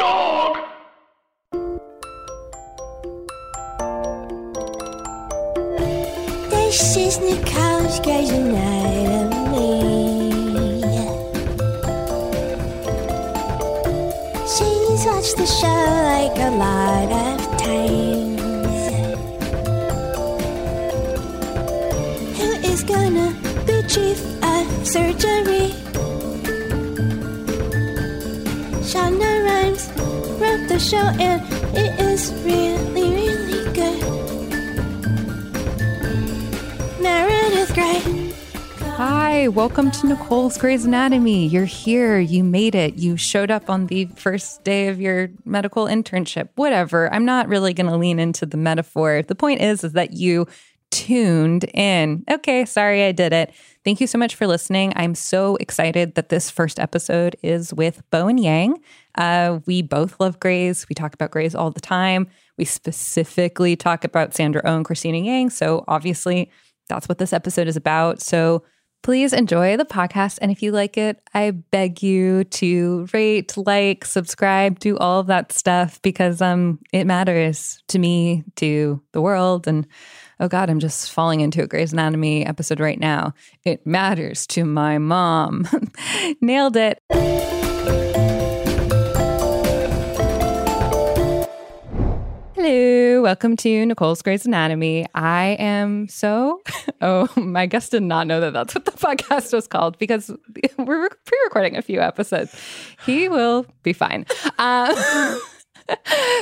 Dog. This is Nicole's Grey's Anatomy. She's watched the show like a lot of times. Who is gonna be chief of surgery? Wrote the show and it is really, really good. Meredith Grey. Hi, welcome to Nicole's Grey's Anatomy. You're here. You made it. You showed up on the first day of your medical internship. Whatever. I'm not really going to lean into the metaphor. The point is is that you tuned in. Okay, sorry I did it. Thank you so much for listening. I'm so excited that this first episode is with Bowen Yang. Uh, we both love Grey's. We talk about Grey's all the time. We specifically talk about Sandra Oh and Cristina Yang. So obviously, that's what this episode is about. So please enjoy the podcast. And if you like it, I beg you to rate, like, subscribe, do all of that stuff because um it matters to me, to the world. And oh God, I'm just falling into a Grey's Anatomy episode right now. It matters to my mom. Nailed it. Hello, welcome to Nicole's Grey's Anatomy. I am so. Oh, my guest did not know that that's what the podcast was called because we're pre recording a few episodes. He will be fine. Uh,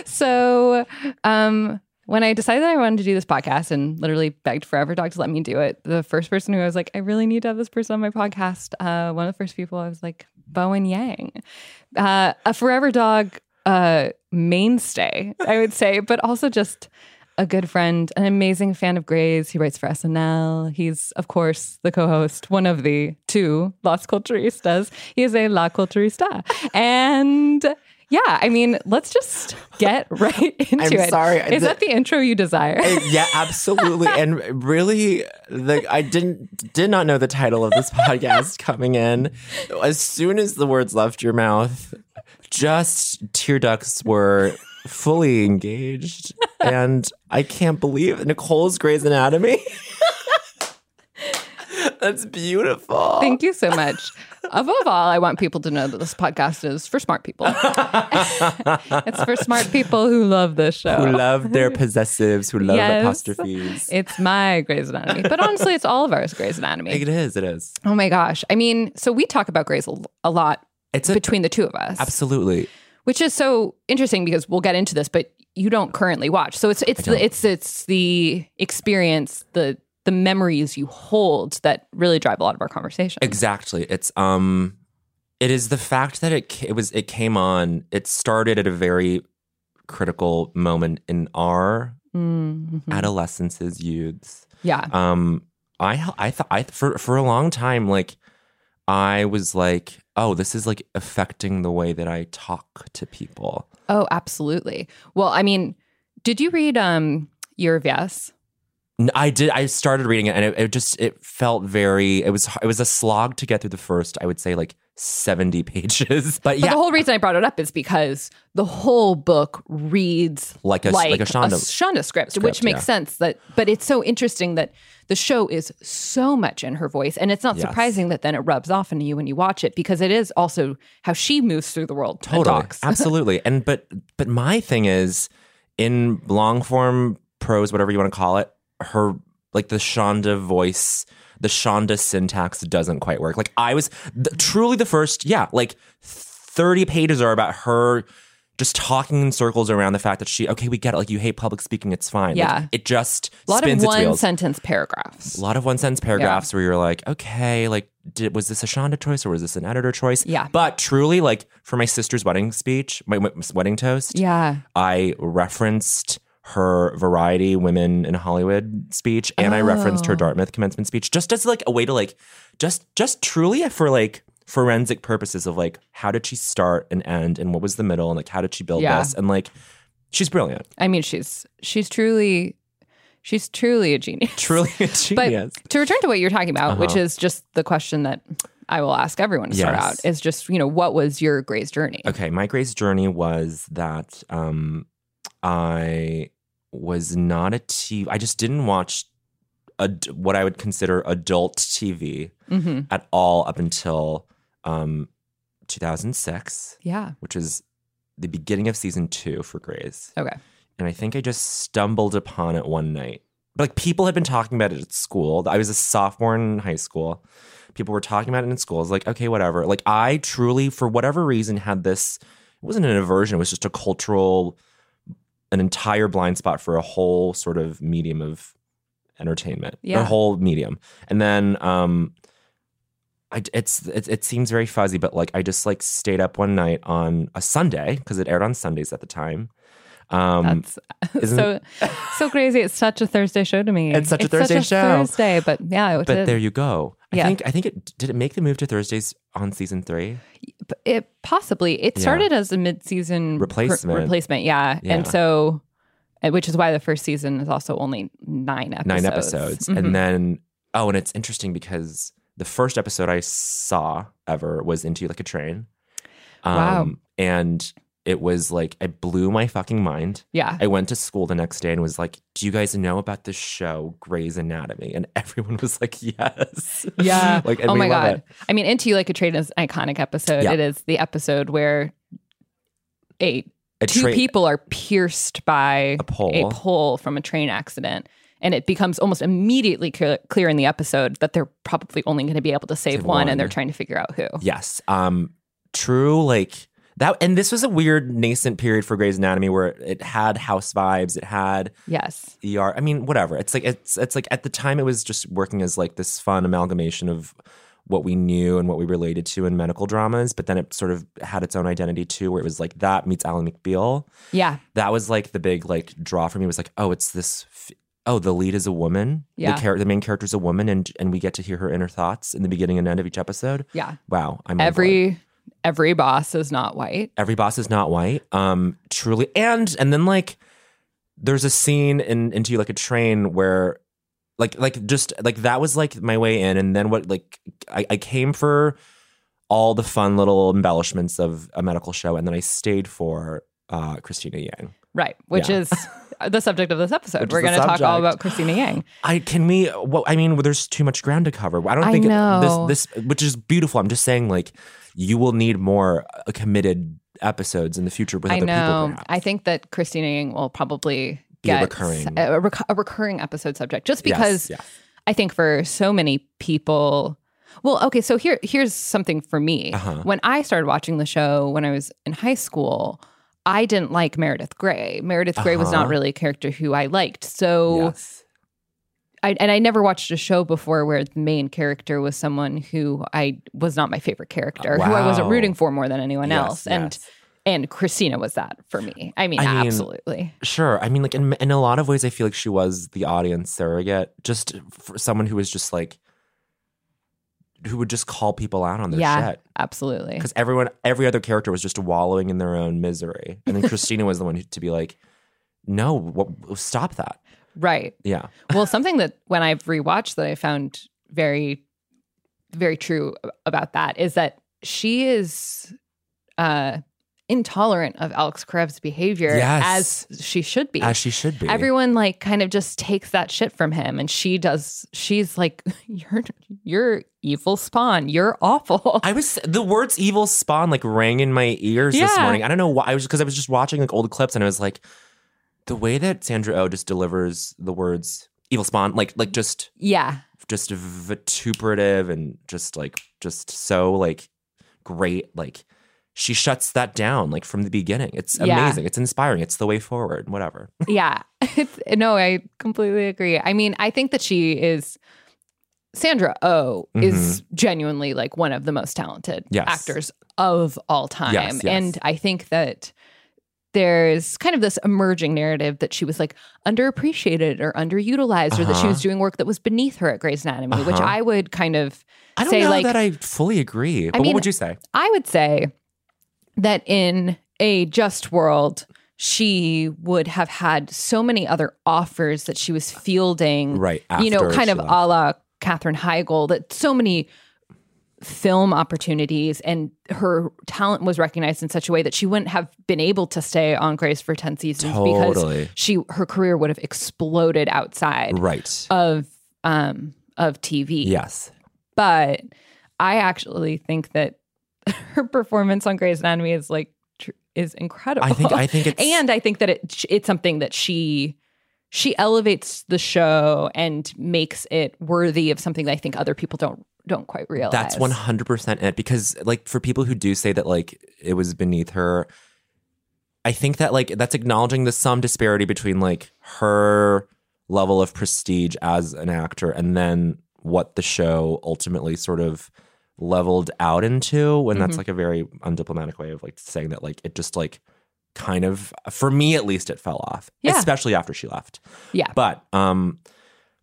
so, um, when I decided that I wanted to do this podcast and literally begged Forever Dog to let me do it, the first person who I was like, I really need to have this person on my podcast, uh, one of the first people I was like, Bowen Yang, uh, a Forever Dog uh, mainstay, I would say, but also just a good friend, an amazing fan of Grey's. He writes for SNL. He's, of course, the co-host, one of the two Las Culturistas. He is a La Culturista. And yeah, I mean, let's just get right into I'm it. sorry, Is the- that the intro you desire? yeah, absolutely. and really, the, I didn't did not know the title of this podcast coming in. As soon as the words left your mouth, just tear ducts were fully engaged, and I can't believe Nicole's Grey's Anatomy. That's beautiful. Thank you so much. Above all, I want people to know that this podcast is for smart people. it's for smart people who love this show. who love their possessives, who love Yes. apostrophes. It's my Grey's Anatomy. But honestly, it's all of ours Grey's Anatomy. It is. It is. Oh my gosh. I mean, so we talk about Grey's a, a lot It's a, between the two of us. absolutely. Which is so interesting because we'll get into this, but you don't currently watch. So it's it's the, it's it's the experience, the the memories you hold that really drive a lot of our conversation. Exactly. It's um it is the fact that it it was it came on it started at a very critical moment in our mm-hmm. adolescences youths. Yeah. Um I I thought I for for a long time like I was like, oh, this is like affecting the way that I talk to people. Oh, absolutely. Well, I mean, did you read um Year of Yes? I did. I started reading it, and it, it just it felt very. It was it was a slog to get through the first. I would say like seventy pages. But But the whole reason I brought it up is because the whole book reads Like a- like a Shonda- Shonda script, which makes yeah. sense. That, but it's so interesting that the show is so much in her voice, and it's not Yes. surprising that then it rubs off on you when you watch it because it is also how she moves through the world and totally talks. absolutely and but but my thing is in long form prose whatever you want to call it her like the shonda voice the shonda syntax doesn't quite work like i was th- truly the first yeah like 30 pages are about her just talking in circles around the fact that she okay, we get it. Like you hate public speaking, it's fine. Like, Yeah. it just A lot of one sentence paragraphs. A lot of one sentence paragraphs where you're like, okay, like, did, was this a Shonda choice or was this an editor choice? Yeah. But truly, like, for my sister's wedding speech, my my wedding toast, Yeah. I referenced her Variety Women in Hollywood speech and I referenced her Oh. Dartmouth commencement speech just as like a way to like, just just truly for like forensic purposes of like, how did she start and end and what was the middle and like, how did she build Yeah. this? And like, she's brilliant, I mean, she's she's truly she's truly a genius. truly a genius. But to return to what you're talking about, which Uh-huh. is just the question that I will ask everyone to start Yes. out, is just you know what was your Grey's journey? Okay, my Grey's journey was that um, I was not a TV. I just didn't watch ad- what I would consider adult TV hmm at all up until um, 2006, Yeah. which is the beginning of season two for Grey's. Okay. And I think I just stumbled upon it one night. But like people had been talking about it at school. I was a sophomore in high school. People were talking about it in school. I was like, okay, whatever. Like I truly, for whatever reason, had this. It wasn't an aversion. It was just a cultural, an entire blind spot for a whole sort of medium of entertainment. Yeah. A whole medium. And then um, I, it's it, it seems very fuzzy, but like I just like stayed up one night on a Sunday because it aired on Sundays at the time. Um, That's so so crazy. It's such a Thursday show to me. It's such a Thursday show. Thursday, but yeah, it, but did. there you go. I Yeah. think I think it did it make the move to Thursdays on season three. it possibly it Yeah. started as a mid-season per- Replacement. replacement, yeah. Yeah. and so uh, which is why the first season is also only nine episodes. Nine episodes. Mhm. And then oh, and it's interesting because the first episode I saw ever was Into Like a Train. Um Wow. and it was like it blew my fucking mind. yeah, I went to school the next day and was like, Do you guys know about this show, Grey's Anatomy? And everyone was like, Yes. yeah. like oh my god! it. I mean, Into You Like a Train is an iconic episode. Yeah. It is the episode where A two tra- people are pierced by A pole. a pole from a train accident. And it becomes almost immediately clear, clear in the episode that they're probably only going to be able to save, Save one, one. and they're trying to figure out who. Yes. Um true like that and this was a weird nascent period for Grey's Anatomy where it had house vibes, it had Yes. ER. I mean, whatever. It's like it's it's like at the time it was just working as like this fun amalgamation of what we knew and what we related to in medical dramas, but then it sort of had its own identity too, where it was like that meets Ally McBeal. Yeah. That was like the big like draw for me was like, oh, it's this. F- oh, the lead is a woman. Yeah. The, char- the main character is a woman, and and we get to hear her inner thoughts in the beginning and end of each episode. Yeah. Wow, I'm. Every every boss is not white. every boss is not white um truly and and then like there's a scene in into like a train where like like just like that was like my way in and then what like I, I came for all the fun little embellishments of a medical show and then i stayed for uh cristina yang Right. Which Yeah. is the subject of this episode. Which We're going to talk all about Cristina Yang. i can we well i mean there's too much ground to cover i don't I think it- this this which is beautiful i'm just saying like you will need more uh, committed episodes in the future with I other know. people perhaps. I think that Cristina Yang will probably Be a get recurring- a, rec- a recurring episode subject just because yes, yes. I think for so many people. Well, okay, so here here's something for me. Uh-huh. When I started watching the show when I was in high school, I didn't like Meredith Grey. Meredith Grey was not Uh-huh. really a character who I liked. So yes. I, and I never watched a show before where the main character was someone who I was not my favorite character, who I wasn't rooting for more than anyone Yes, else. And yes. and Cristina was that for me. I mean, I mean, absolutely. Sure. I mean, like in, in a lot of ways, I feel like she was the audience surrogate, just for someone who was just like, who would just call people out on their Yeah, shit. absolutely. Because everyone, every other character was just wallowing in their own misery, and then Cristina was the one who, to be like, "No, what, stop that." Right. Yeah. Well, something that when I've rewatched that I found very, very true about that is that she is uh, intolerant of Alex Karev's behavior Yes. as she should be. As she should be. Everyone like kind of just takes that shit from him, and she does. She's like, "You're you're evil spawn. You're awful." I was the words "evil spawn" like rang in my ears this morning. I don't know why. I was because I was just watching like old clips and I was like, the way that Sandra Oh just delivers the words "evil spawn," like like just yeah, just vituperative and just like just so like great like she shuts that down like from the beginning. It's Yeah. amazing. It's inspiring. It's the way forward. Whatever. yeah. It's, no, I completely agree. I mean, I think that she is Sandra Oh is genuinely like one of the most talented Mm-hmm. Yes. actors of all time. Yes, yes. And I think that there's kind of this emerging narrative that she was like underappreciated or underutilized or that she Uh-huh. was doing work that was beneath her at Grey's Anatomy, which Uh-huh. I would kind of I don't say know like that I fully agree. But mean- what would you say? I would say that in a just world, she would have had so many other offers that she was fielding, Right. you know, kind of left. a la Katherine Heigl, that so many film opportunities and her talent was recognized in such a way that she wouldn't have been able to stay on Grey's for 10 seasons Totally. because she her career would have exploded outside Right. of um of TV yes. but I actually think that her performance on Grey's Anatomy is like tr- is incredible. I think I think it's and I think that it it's something that she she elevates the show and makes it worthy of something that I think other people don't don't quite realize. That's one hundred percent it because like for people who do say that like it was beneath her, I think that like that's acknowledging the some disparity between like her level of prestige as an actor and then what the show ultimately sort of leveled out into and that's Mhm. like a very undiplomatic way of like saying that like it just like kind of for me at least it fell off Yeah. especially after she left Yeah. but um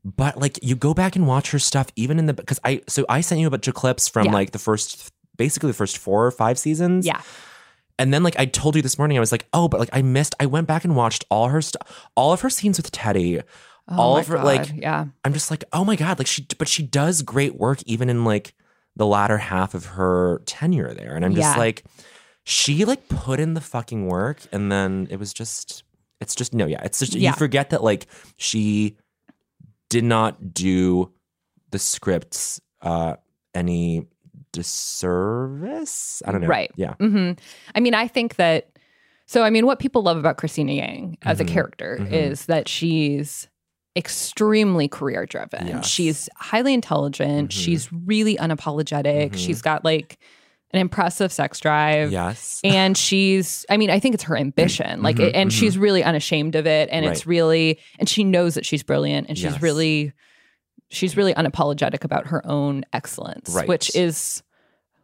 but like you go back and watch her stuff even in the because i so i sent you a bunch of clips from Yeah. like the first basically the first four or five seasons Yeah. and then like i told you this morning i was like oh but like i missed i went back and watched all her stuff all of her scenes with teddy Oh all of her God, like yeah. i'm just like oh my god like she but she does great work even in like the latter half of her tenure there and i'm just Yeah. like she like put in the fucking work and then it was just it's just no yeah it's just Yeah. you forget that like she did not do the scripts uh any disservice i don't know Right. yeah hmm I mean, I think that. So, I mean, what people love about Cristina Yang as Mhm. a character Mhm. is that she's extremely career driven. Yes. She's highly intelligent. Mhm. She's really unapologetic. Mhm. She's got like an impressive sex drive. yes And she's, I mean, I think it's her ambition. Like, Mhm, and mhm. she's really unashamed of it. And it's really, and she knows that she's brilliant and she's Yes. really, she's really unapologetic about her own excellence, Right. which is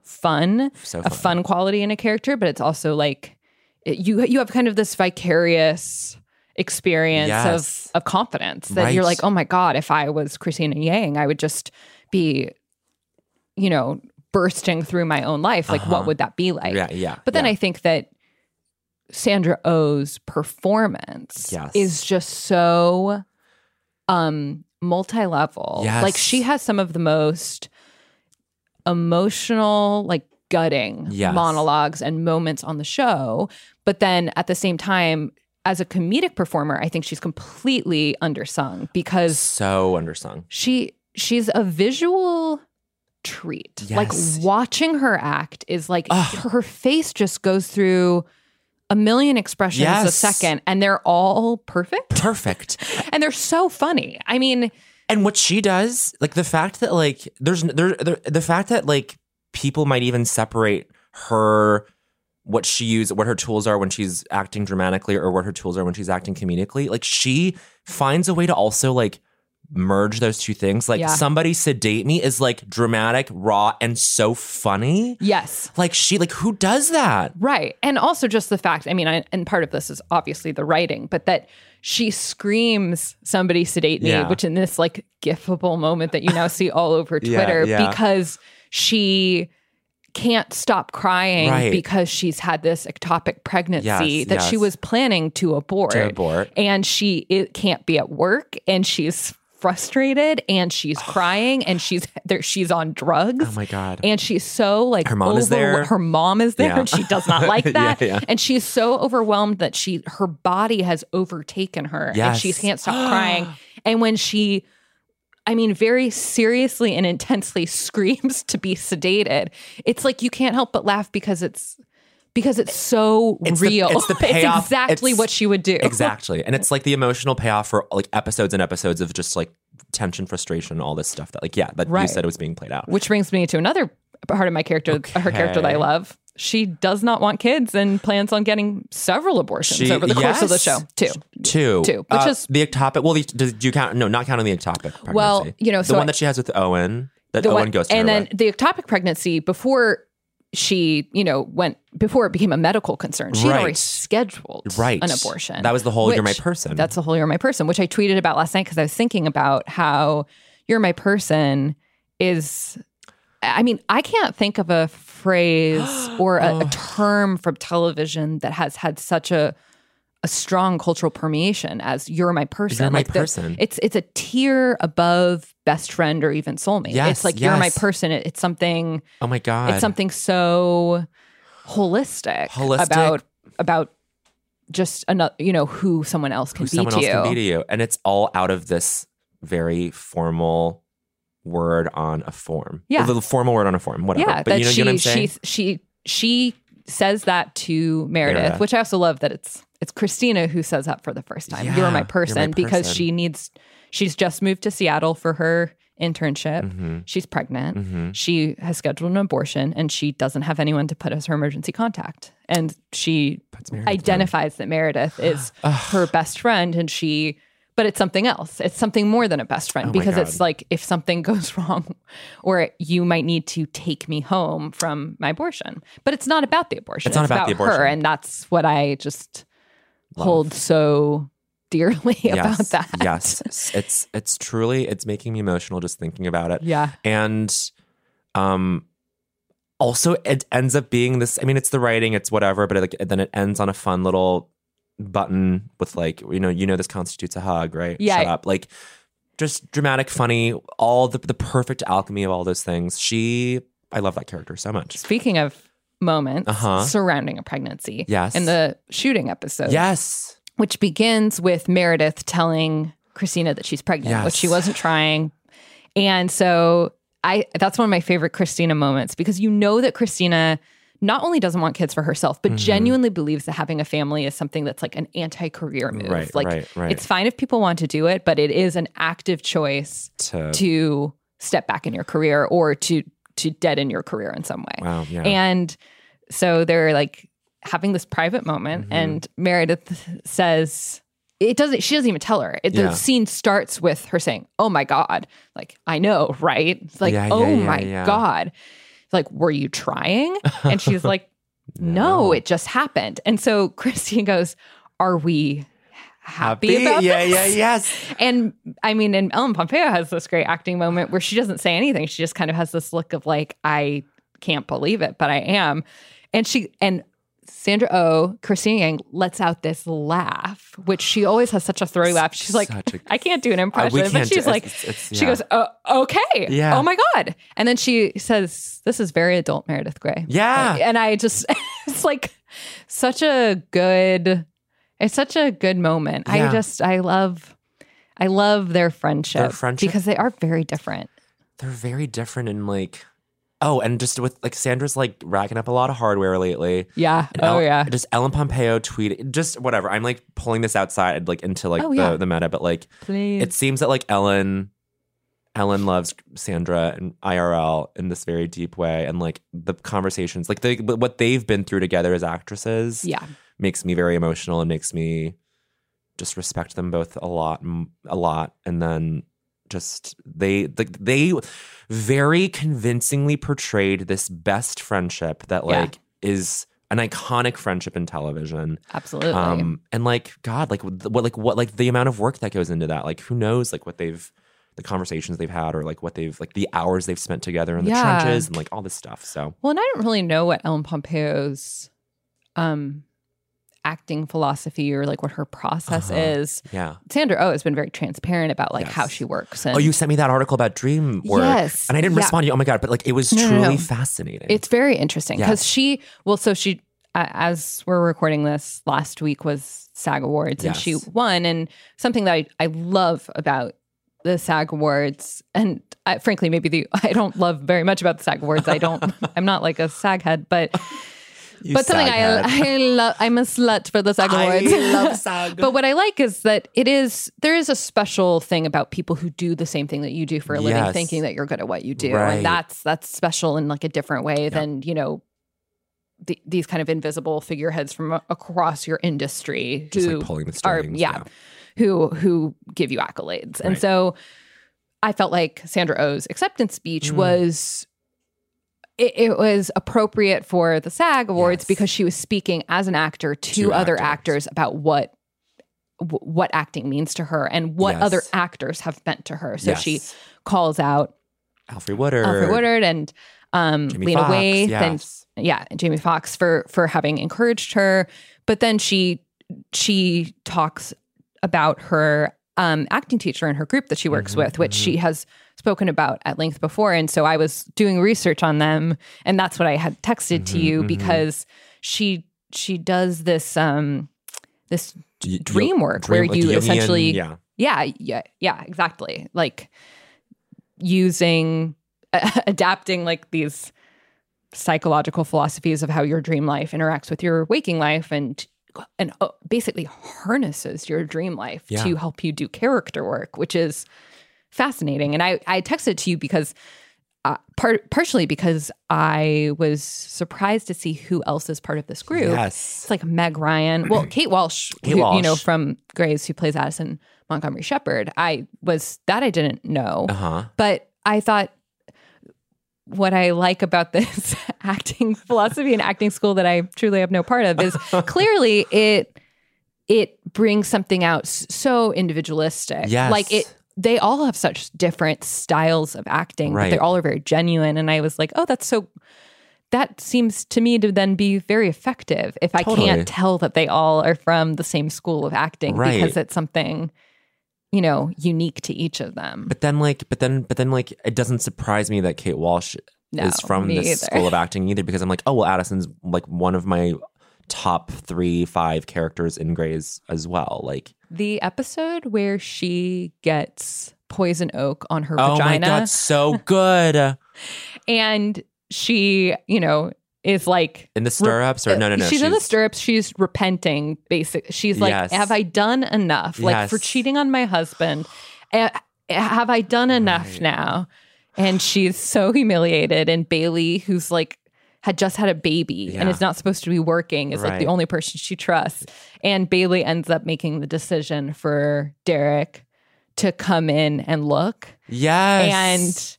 fun so a fun quality in a character, but it's also like it- you you have kind of this vicarious experience Yes. of of confidence that you're like, oh my god, if I was Cristina Yang, I would just be, you know, bursting through my own life. Like, Uh-huh. what would that be like? yeah yeah But then yeah. I think that Sandra Oh's performance Yes. is just so um multi-level. Yes. Like she has some of the most emotional, like gutting Yes. monologues and moments on the show. But then at the same time, as a comedic performer, I think she's completely undersung because so undersung she she's a visual treat. Yes. Like watching her act is like Ugh. her face just goes through a million expressions a second and they're all perfect perfect and they're so funny. I mean, And what she does, like the fact that like there's there, there the fact that like people might even separate her what she use what her tools are when she's acting dramatically or what her tools are when she's acting comedically. Like she finds a way to also like merge those two things. Like Yeah. somebody sedate me is like dramatic, raw, and so funny. yes. Like she like who does that? Right. And also just the fact, I mean, I, and part of this is obviously the writing, but that she screams somebody sedate me, Yeah. which in this like gifable moment that you now see all over Twitter yeah. because she can't stop crying Right. because she's had this ectopic pregnancy Yes, that she was planning to abort. To abort. And she it can't be at work and she's frustrated and she's crying and she's there she's on drugs. Oh my god. And she's so like Her mom is there. Her mom is there, Yeah. and she does not like that. yeah. And she's so overwhelmed that she her body has overtaken her, and she can't stop crying. And when she, I mean, very seriously and intensely screams to be sedated, it's like you can't help but laugh because it's because it's so It's the- real. it's the payoff. It's exactly It's- what she would do. exactly and it's like the emotional payoff for like episodes and episodes of just like tension frustration all this stuff that like yeah that you said it was being played out Which brings me to another part of my character, her character that I love, she does not want kids and plans on getting several abortions She- over the course of the show. Two. Two. Two, which Uh, is- the ectopic. Well, the, did you count? No, not counting the ectopic pregnancy. Well, you know, the so one I- that she has with Owen. That the Owen one- goes to and then the ectopic pregnancy before she you know went before it became a medical concern she had already scheduled Right. an abortion That was the whole You're My Person. that's the whole you're my person which i tweeted about last night because i was thinking about how you're my person is i mean i can't think of a phrase or a, a term from television that has had such a a strong cultural permeation as you're my person. You're my the- person. it's it's a tier above best friend or even soulmate. Yes, it's like you're my person. It- it's something oh my god. it's something so holistic, Holistic. about about just another you know who someone else can who be someone to else you. can be to you, and it's all out of this very formal word on a form. Yeah. the formal word on a form. Whatever. yeah, but that you know, she you know what I'm saying. she she she says that to Meredith, Meredith. which I also love that it's it's Christina who says that for the first time. Yeah, you're you're my my person because she needs she's just moved to Seattle for her internship. Mm-hmm. She's pregnant. She has scheduled an abortion and she doesn't have anyone to put as her emergency contact. And she Meredith down. identifies that Meredith is her best friend and she but it's something else. It's something more than a best friend Oh because God. it's like if something goes wrong or you might need to take me home from my abortion. But it's not about the abortion. It's not about the her abortion. and that's what I just hold so dearly about that. yes, it's it's truly it's making me emotional just thinking about it. Yeah. and um, also it ends up being this. I mean, it's the writing, it's whatever, but it, like then it ends on a fun little button with like you know you know this constitutes a hug, right? Yeah. shut up, like just dramatic, funny, all the the perfect alchemy of all those things. She, I love that character so much. Speaking of moments Uh-huh. surrounding a pregnancy. Yes. In the shooting episode. Yes, which begins with Meredith telling Cristina that she's pregnant, Yes. which she wasn't trying. And so I that's one of my favorite Cristina moments because you know that Cristina not only doesn't want kids for herself, Mm-hmm. but genuinely believes that having a family is something that's like an anti-career move. Right, like right, right. it's fine if people want to do it, but it is an active choice to, to step back in your career or to to deaden your career in some way. wow, yeah, And so they're like having this private moment, Mm-hmm. and Meredith says, it doesn't, she doesn't even tell her. It, Yeah. The scene starts with her saying, Oh my God. Like, I know, right? It's like, Yeah, Oh my. God. Like, were you trying? And she's like, no. it just happened. And so Christine goes, Are we happy, about yeah, this? yeah, yes. And I mean, and Ellen Pompeo has this great acting moment where she doesn't say anything. She just kind of has this look of like, I can't believe it, but I am. And she and Sandra Oh, Cristina Yang lets out this laugh, which she always has such a throaty laugh. She's like, I can't do an uh, impression, we but can't do- she's like, it's- it's- she yeah. goes, oh, okay, Yeah. oh my god, and then she says, "This is very adult, Meredith Grey." Yeah. Uh, and I just, it's like such a good, it's such a good moment. I just, I love, I love their friendship, Their friendship? because they are very different. they're very different in like oh and just with like sandra's like racking up a lot of hardware lately Yeah. And oh El- yeah. just ellen pompeo tweeted just whatever i'm like pulling this outside like into like Oh, the, yeah. the meta but like Please. it seems that like ellen ellen loves sandra and irl in this very deep way and like the conversations like what they've been through together as actresses yeah. makes me very emotional and makes me just respect them both a lot a lot and then just they like they very convincingly portrayed this best friendship that Yeah. like is an iconic friendship in television Absolutely. um and like god like what like what like the amount of work that goes into that like who knows like what they've the conversations they've had or like what they've like the hours they've spent together in the Yeah. trenches and like all this stuff so Well, and I don't really know what Ellen Pompeo's um acting philosophy or like what her process Uh-huh. is. yeah Sandra Oh has been very transparent about like how she works. And Oh, you sent me that article about dream work. Yes. And I didn't Yeah. respond to you. Oh my God. But like it was No, no, truly no. fascinating. it's very interesting because Yes. she, well, so she, uh, as we're recording this last week was SAG Awards and she won. And something that I, I love about the SAG Awards, and I, frankly, maybe the, I don't love very much about the SAG Awards. I don't, I'm not like a SAG head, but You but something. I I love I'm a slut for the SAG awards. I love SAG. but what I like is that it is there is a special thing about people who do the same thing that you do for a living, Yes. thinking that you're good at what you do, Right. and that's that's special in like a different way than you know the, these kind of invisible figureheads from a- across your industry Just, who like, are yeah, yeah. who who give you accolades. And so I felt like Sandra Oh's acceptance speech Mm. was it, it was appropriate for the SAG Awards Yes. because she was speaking as an actor to, To other actors. actors about what what acting means to her and what Yes. other actors have meant to her. So she calls out Alfre Woodard. Alfre Woodard and um, Jamie Lena Waithe and yeah, Jamie Foxx for for having encouraged her. But then she she talks about her um, acting teacher in her group that she works Mm-hmm, with, which she has spoken about at length before. And so I was doing research on them, and that's what I had texted to Mm-hmm, you because she she does this um this D- dream work where like you Jungian- essentially yeah. yeah yeah yeah exactly like using adapting like these psychological philosophies of how your dream life interacts with your waking life and and uh, basically harnesses your dream life Yeah. to help you do character work which is fascinating and i i texted to you because uh, part partially because I was surprised to see who else is part of this group. Yes. It's like Meg Ryan. Well, Kate Walsh, Kate who, you know, from Grey's, who plays Addison Montgomery Shepherd. I was that I didn't know, Uh huh. but I thought what I like about this acting philosophy and acting school that I truly have no part of is clearly it it brings something out so individualistic. Yes. like it. They all have such different styles of acting, but Right. they all are very genuine. And I was like, oh, that's so that seems to me to then be very effective if I Totally. can't tell that they all are from the same school of acting Right. because it's something, you know, unique to each of them. But then, like, but then, but then, like, it doesn't surprise me that Kate Walsh No, is from this either. school of acting either, because I'm like, oh well, Addison's like one of my top three, five characters in Grey's as well. Like, The episode where she gets poison oak on her oh my god, so good and she, you know, is like in the stirrups, or no, no, no. she's, in the stirrups. She's repenting. Basic. She's like, Yes. "Have I done enough? Like for cheating on my husband? have I done enough Right. now?" And she's so humiliated. And Bailey, who's like had just had a baby and is not supposed to be working, is like the only person she trusts. And Bailey ends up making the decision for Derek to come in and look. Yes, And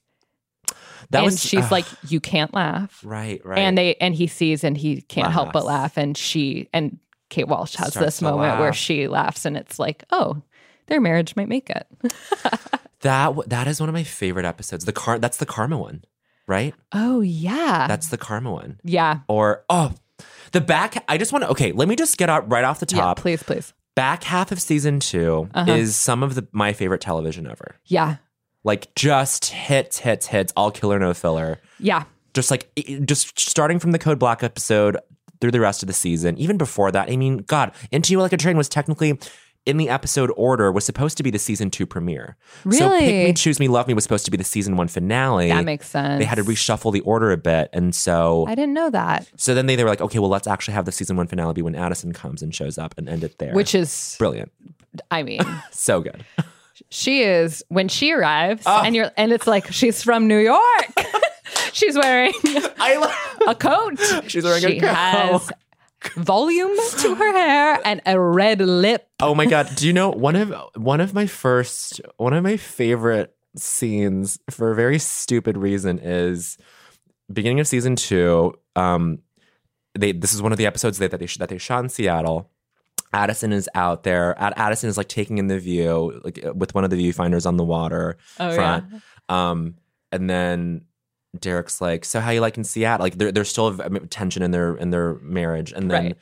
that and was she's ugh, like, "You can't laugh." right, right, and they and he sees and he can't help but laugh. And she and kate walsh has Starts this moment where she laughs and it's like oh their marriage might make it. That that is one of my favorite episodes. The car, that's the karma one, right? oh yeah That's the karma one. yeah Or oh, the back. I just want to. Okay, let me just get out right off the yeah top. please please back half of season 2 Uh-huh. is some of the my favorite television ever. yeah Like just hits, hits, hits, all killer no filler. yeah Just like just starting from the Code Black episode through the rest of the season. Even before that, I mean, God, Into You Like a Train was technically in the episode order was supposed to be the season two premiere. Really? So Pick Me, Choose Me, Love Me was supposed to be the season one finale. that makes sense they had to reshuffle the order a bit, and so i didn't know that so then they, they were like, okay, well, let's actually have the season one finale be when Addison comes and shows up and end it there. which is brilliant, i mean so good. she is when she arrives Oh. and you're and it's like she's from new york she's wearing I love. a coat She's wearing a coat. has volume to her hair and a red lip Oh my god! Do you know one of one of my first one of my favorite scenes for a very stupid reason is beginning of season two. Um, they this is one of the episodes that, that they that they shot in Seattle. Addison is out there. Ad- Addison is like taking in the view, like with one of the viewfinders on the water Oh, front. Um, and then Derek's like, "So how you like in Seattle?" Like there, there's still tension in their in their marriage, and then Right.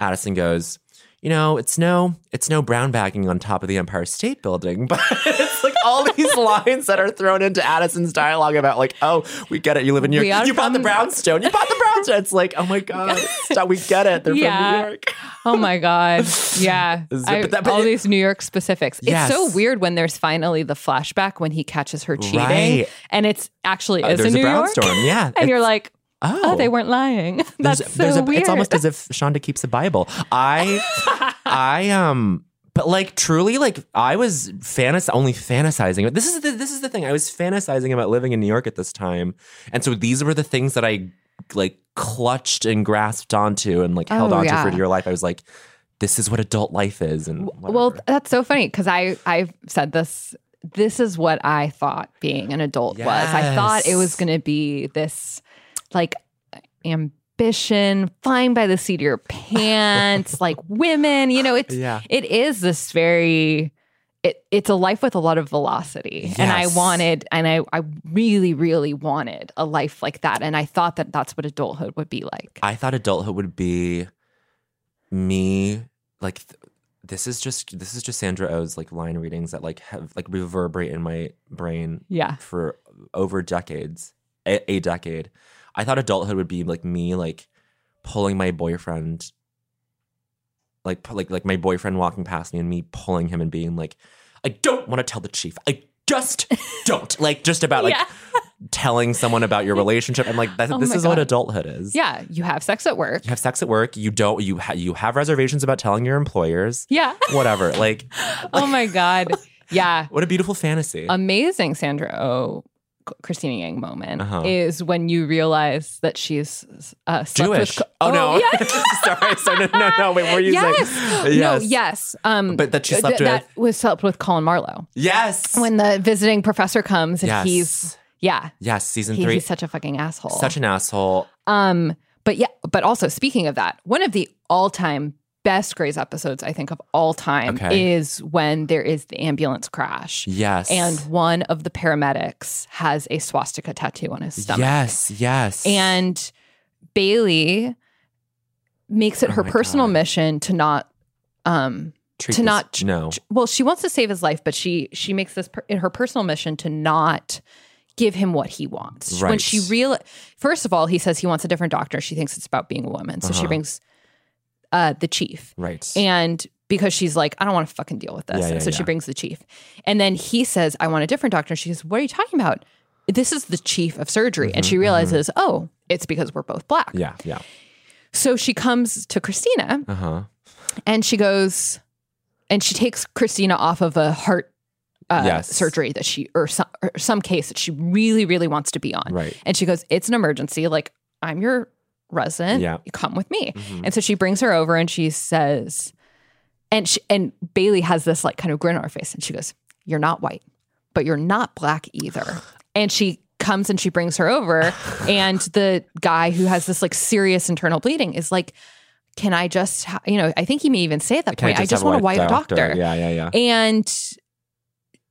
Addison goes, "You know, it's no it's no brown bagging on top of the Empire State Building, but it's like all these lines that are thrown into Addison's dialogue about like, oh, we get it, you live in New York, you bought the brownstone, you bought the It's like, oh my god, stop, we get it, they're from New York. Oh my god! Yeah, I- that- all it- these New York specifics. Yes. It's so weird when there's finally the flashback when he catches her cheating, Right. and it's actually Uh, is there's in a New York, brownstone, yeah, and you're like, oh, they weren't lying. That's there's so a, weird. It's almost as if Shonda keeps a Bible. I, I um, but like truly, like I was fantas only fantasizing. This is the this is the thing. I was fantasizing about living in New York at this time, and so these were the things that I like clutched and grasped onto and like held Oh, onto yeah. for dear life. I was like, this is what adult life is. And Well, that's so funny because I I've said this. This is what I thought being an adult was. I thought it was going to be this like ambition, flying by the seat of your pants, like women. You know, it's Yeah. it is this very. It, it's a life with a lot of velocity. And i wanted and I, I really really wanted a life like that. And i thought that that's what adulthood would be like. I thought adulthood would be me like th- this is just this is just Sandra Oh's like line readings that like have like reverberate in my brain yeah. for over decades, a, a decade. I thought adulthood would be like me like pulling my boyfriend like like like my boyfriend walking past me and me pulling him and being like I don't want to tell the chief. I just don't. Like just about like Yeah. telling someone about your relationship. I'm like that, Oh this is what adulthood is. yeah you have sex at work You have sex at work. You don't. You ha- you have reservations about telling your employers. yeah Whatever. Like, oh my god yeah what a beautiful fantasy. amazing Sandra O. Cristina Yang moment Uh-huh. is when you realize that she's uh, slept Jewish. With, oh, no. yeah. Sorry. Sorry. No, no, no. Wait. Were you yes. saying? No. Yes. Um, But that she th- slept That was slept with Colin Marlowe Yes. when the visiting professor comes and Yes. he's yeah yes. Season he- three. he's such a fucking asshole. Such an asshole. um, but yeah, but also speaking of that, one of the all-time best Grey's episodes I think of all time Okay. is when there is the ambulance crash. Yes. and one of the paramedics has a swastika tattoo on his stomach. Yes. Yes. And Bailey makes it Oh her personal God. mission to not um Treat to not No. well she wants to save his life but she she makes this per, in her personal mission to not give him what he wants when she real first of all he says he wants a different doctor she thinks it's about being a woman so she Uh-huh. brings uh the chief Right. and because she's like, I don't want to fucking deal with this. Yeah, and yeah, so she brings the chief. And then he says, I want a different doctor. She says, What are you talking about? This is the chief of surgery. and she realizes, oh, it's because we're both black. Mm-hmm, yeah. Yeah. So she comes to Cristina Uh huh. and she goes, and she takes Cristina off of a heart uh, Yes. surgery that she, or some, or some case that she really, really wants to be on. Right. And she goes, It's an emergency. Like, I'm your resident. Yeah. You come with me. Mhm. And so she brings her over and she says, and she, and Bailey has this like kind of grin on her face and she goes, You're not white, but you're not black either. And she comes and she brings her over. and the guy who has this like serious internal bleeding is like, Can I just, ha-? you know, I think he may even say at that Can point, I just, have want a white doctor. Yeah. Yeah. Yeah. And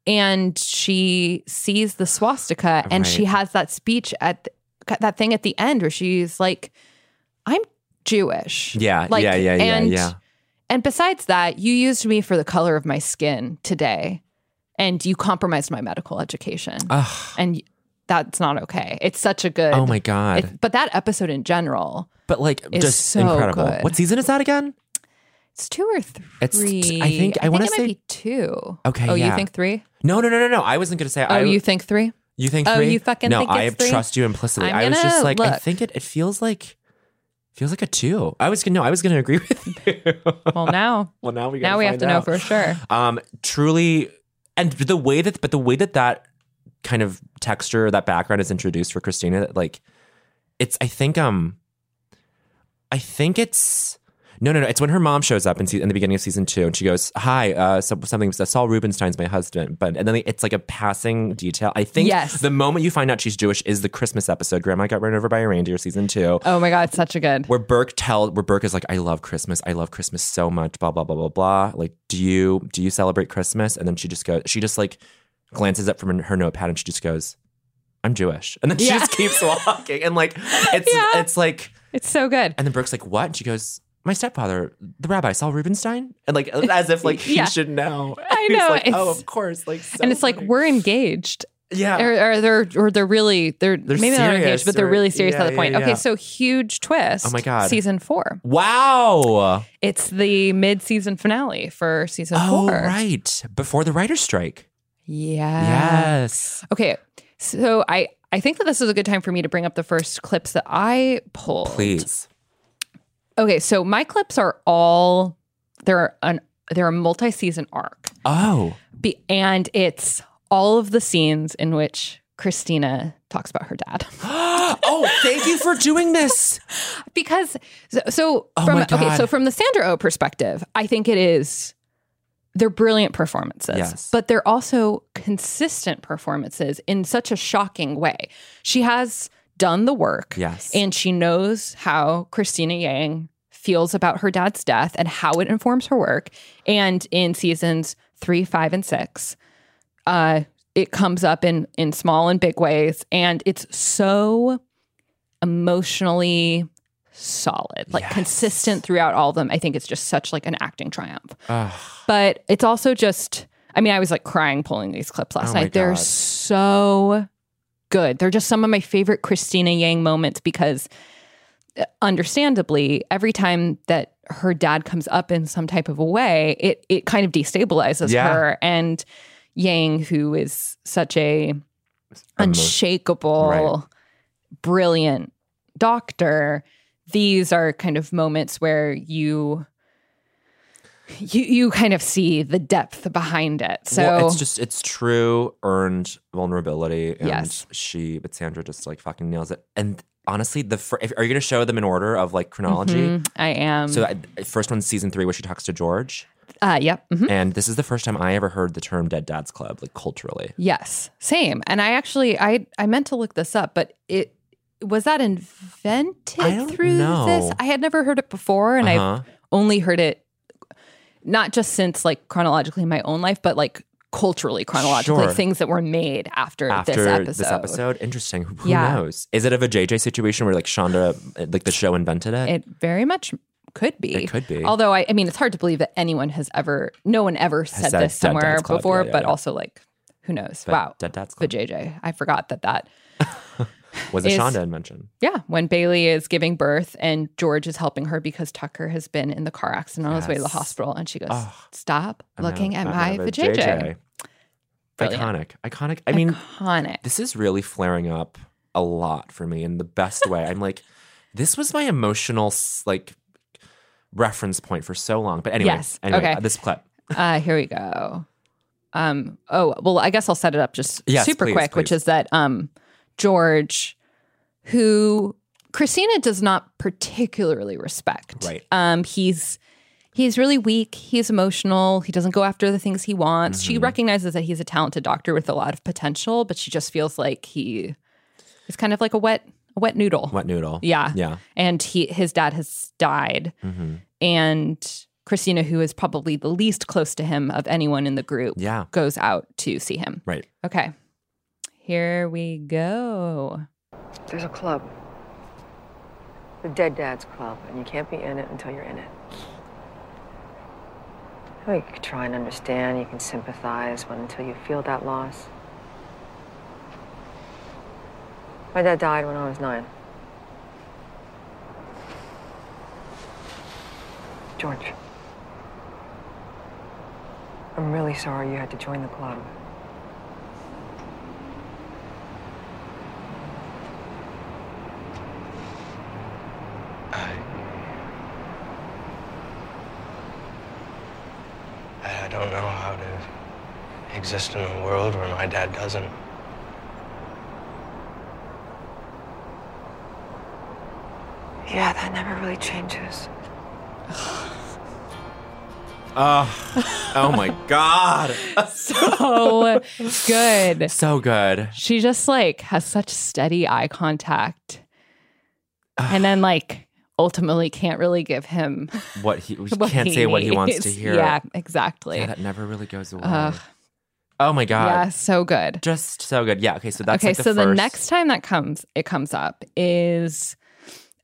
and she sees the swastika and she has that speech at that thing at the end where she's like, I'm Jewish. Yeah. Like, yeah. Yeah. Yeah. and- yeah. And besides that, you used me for the color of my skin today, and you compromised my medical education, Ugh. and that's not okay. It's such a good. Oh my god. but that episode in general, but like is just so incredible. good. What season is that again? it's two or three. It's- I think- I wanna it might say- be two. Okay, Oh, you think three? No. No. No. No. No. I wasn't gonna say. Oh, I, you think three? You think Oh, three? you fucking no, I three? trust you implicitly. I'm I was just like, I think it. It feels like feels like a two. I was gonna no, I was gonna agree with you. Well, now, well, now we now we have to know for sure. Um, truly, and the way that, but the way that that kind of texture, that background is introduced for Cristina, like, it's. I think. Um, I think it's. No, no, no. It's when her mom shows up in, se- in the beginning of season two, and she goes, "Hi, uh, so, something. Saul Rubenstein's my husband." But and then it's like a passing detail. I think Yes. the moment you find out she's Jewish is the Christmas episode. Grandma got run over by a reindeer, season two Oh my god, it's such a good. where Burke tell where Burke is like, I love Christmas. I love Christmas so much. Blah blah blah blah blah. Like, do you do you celebrate Christmas? And then she just goes. She just like glances up from her notepad and she just goes, I'm Jewish. And then she Yeah. just keeps walking. And like, it's Yeah. it's like, It's so good. and then Burke's like, what? And she goes. My stepfather, the rabbi, Saul Rubenstein, and like as if like he Yeah. should know. I know, like, oh, of course. Like, so and it's like we're engaged. yeah, or, or they're or they're really they're, They're maybe not engaged, but they're or- really serious yeah, at the point. yeah, Okay, so huge twist. Oh my God. season four. wow. It's the mid-season finale for season Oh, four. right, before the writer's strike. Yeah. Yes. Okay, so I I think that this is a good time for me to bring up the first clips that I pulled. Please. Okay, so my clips are all they're an they're a multi-season arc. Oh. Be, and it's all of the scenes in which Cristina talks about her dad. oh, thank you for doing this. because so, so Oh from okay, so from the Sandra O perspective, I think it is they're brilliant performances, Yes. but they're also consistent performances in such a shocking way. She has done the work, Yes. and she knows how Cristina Yang feels about her dad's death and how it informs her work. And in seasons three, five, and six, uh, it comes up in in small and big ways, and it's so emotionally solid, like Yes. consistent throughout all of them. I think it's just such like an acting triumph. Ugh. But it's also just, I mean, I was like crying pulling these clips last Oh night. They're God. so good. They're just some of my favorite Cristina Yang moments because uh, understandably, every time that her dad comes up in some type of a way, it it kind of destabilizes Yeah. her. And Yang, who is such a unshakable, Right. brilliant doctor, these are kind of moments where you you you kind of see the depth behind it. So well, it's just it's true earned vulnerability, and Yes. she, but Sandra just like fucking nails it. And honestly, the fir- if, are you going to show them in order of like chronology? Mhm, I am. So that first one's season three, where she talks to George, uh, yep. mhm. and this is the first time I ever heard the term "Dead Dad's Club" like culturally. Yes, same. And I actually I I meant to look this up, but it was that invented I through know. this. I had never heard it before, and Uh-huh. I've only heard it not just since like chronologically in my own life, but like culturally chronologically Sure. things that were made after, After this episode. this episode, interesting. Who, Yeah. knows? Is it of a JJ situation where like Shonda, eh, like the show invented it? It very much could be. It could be. Although I, I mean, it's hard to believe that anyone has ever, no one ever said said this somewhere Club. before. Yeah, yeah, but also, like, who knows? But wow, Dead Dad's the Club JJ. I forgot that that. was a is- Shonda invention. Yeah, when Bailey is giving birth and George is helping her because Tucker has been in the car accident on his way to the hospital, and she goes, Oh, "Stop I'm looking at my vajayjay." Brilliant. Iconic, iconic. I mean, Iconic. this is really flaring up a lot for me in the best way. I'm like, this was my emotional like reference point for so long. But anyway, Yes, anyway, okay. this clip. Uh, here we go. Um, oh, well, I guess I'll set it up just Yes, super please, quick, which is that um, George, who Cristina does not particularly respect. Right. Um, he's he's really weak. He's emotional. He doesn't go after the things he wants. She Mm-hmm. recognizes that he's a talented doctor with a lot of potential, but she just feels like he is kind of like a wet a wet noodle. Wet noodle. Yeah. Yeah. And he his dad has died. hmm And Cristina, who is probably the least close to him of anyone in the group, Yeah. goes out to see him. Right. Okay. Here we go. There's a club. The Dead Dads Club, and you can't be in it until you're in it. You can try and understand, you can sympathize, but until you feel that loss. My dad died when I was nine. George. I'm really sorry you had to join the club. I. I don't know how to exist in a world where my dad doesn't. Yeah, that never really changes. Oh, oh my God. So good. so good. She just like has such steady eye contact. and then like ultimately can't really give him What he what can't say what he wants to hear. Yeah, exactly. Yeah, that never really goes away. Ugh. oh my God. yeah, so good. Just so good. Yeah. Okay. So that's okay, like the so the next time that comes it comes up is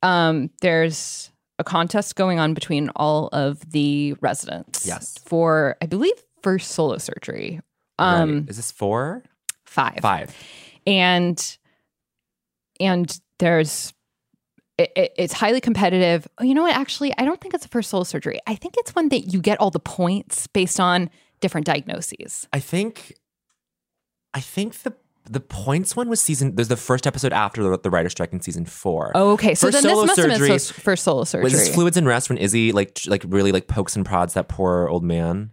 um there's a contest going on between all of the residents. Yes. For I believe first solo surgery. Right. Um is this four? five. Five. And and there's it, it- it's highly competitive. Oh, You know what? Actually, I don't think it's a first solo surgery. I think it's one that you get all the points based on different diagnoses. I think, I think the the points one was season. There's the first episode after the, the writer strike in season four. Oh, okay. So First then this solo must have been surgery- so- first solo surgery. Was this fluids and rest when Izzie like like really like pokes and prods that poor old man?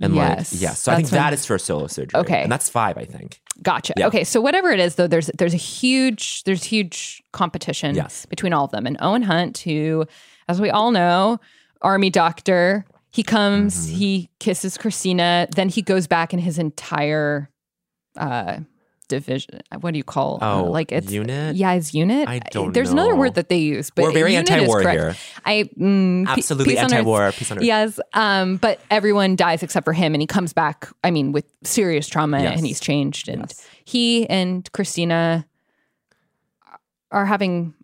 And Yes, like, yes. So I think when- that is for solo surgery. Okay. And that's five, I think. Gotcha. Yeah. Okay, so whatever it is, though, there's there's a huge there's huge competition Yes. between all of them. And Owen Hunt, who, as we all know, army doctor, he comes, Mm-hmm. he kisses Cristina, then he goes back in his entire uh division. What do you call? uh, Oh, like it's unit? Yeah, it's unit. I don't There's another word that they use, but We're very anti-war here. I mm, Absolutely on earth. anti-war, peace on earth. Yes, um, but everyone dies except for him, and he comes back. I mean, with serious trauma, Yes. and he's changed. And Yes. he and Cristina are having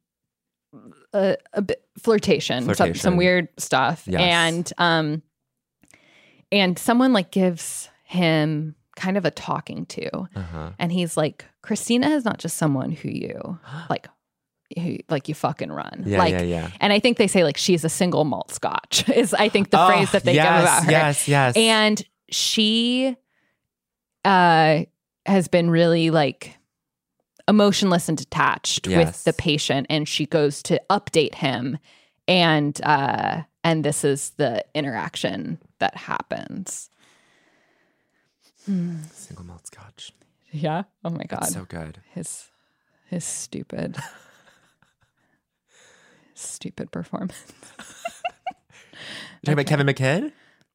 a, a bit flirtation, Some, some weird stuff, Yes. and um, and someone like gives him kind of a talking to, Uh-huh. and he's like, Cristina is not just someone who you like. Who, like you fucking run, Yeah, like, yeah, yeah. and I think they say like she's a single malt scotch is I think the Oh, phrase that they yes, give about her. Yes, yes. And she uh has been really like emotionless and detached with the patient and she goes to update him and uh and this is the interaction that happens. Mm. Single malt scotch. Yeah. Oh my god. It's so good. his his stupid stupid performance. Talking about Kevin McKidd?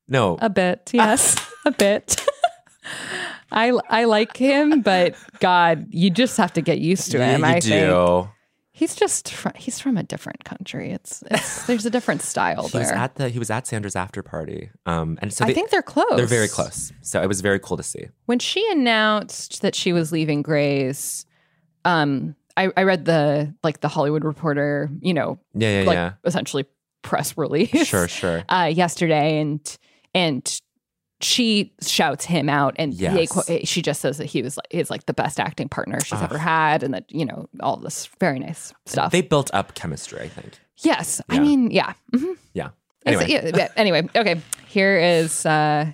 No. A bit, yes, a bit. I I like him, but God, you just have to get used to him. you I do. think he's just fr- he's from a different country. It's, it's there's a different style He was at the he was at Sandra's after party. Um and so I think they're close. they're very close. So it was very cool to see. When she announced that she was leaving Grey's. um, I, I read the like the Hollywood Reporter, you know, Yeah, yeah, like yeah. essentially press release. Sure, sure. uh, yesterday, and and she shouts him out, and Yes. she just says that he was like is like the best acting partner she's ever had, and that you know all this very nice stuff. They built up chemistry, I think. yes, I mean, yeah. mhm. Yeah. Anyway. yeah, yeah, anyway, okay. Here is uh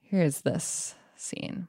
here is this scene.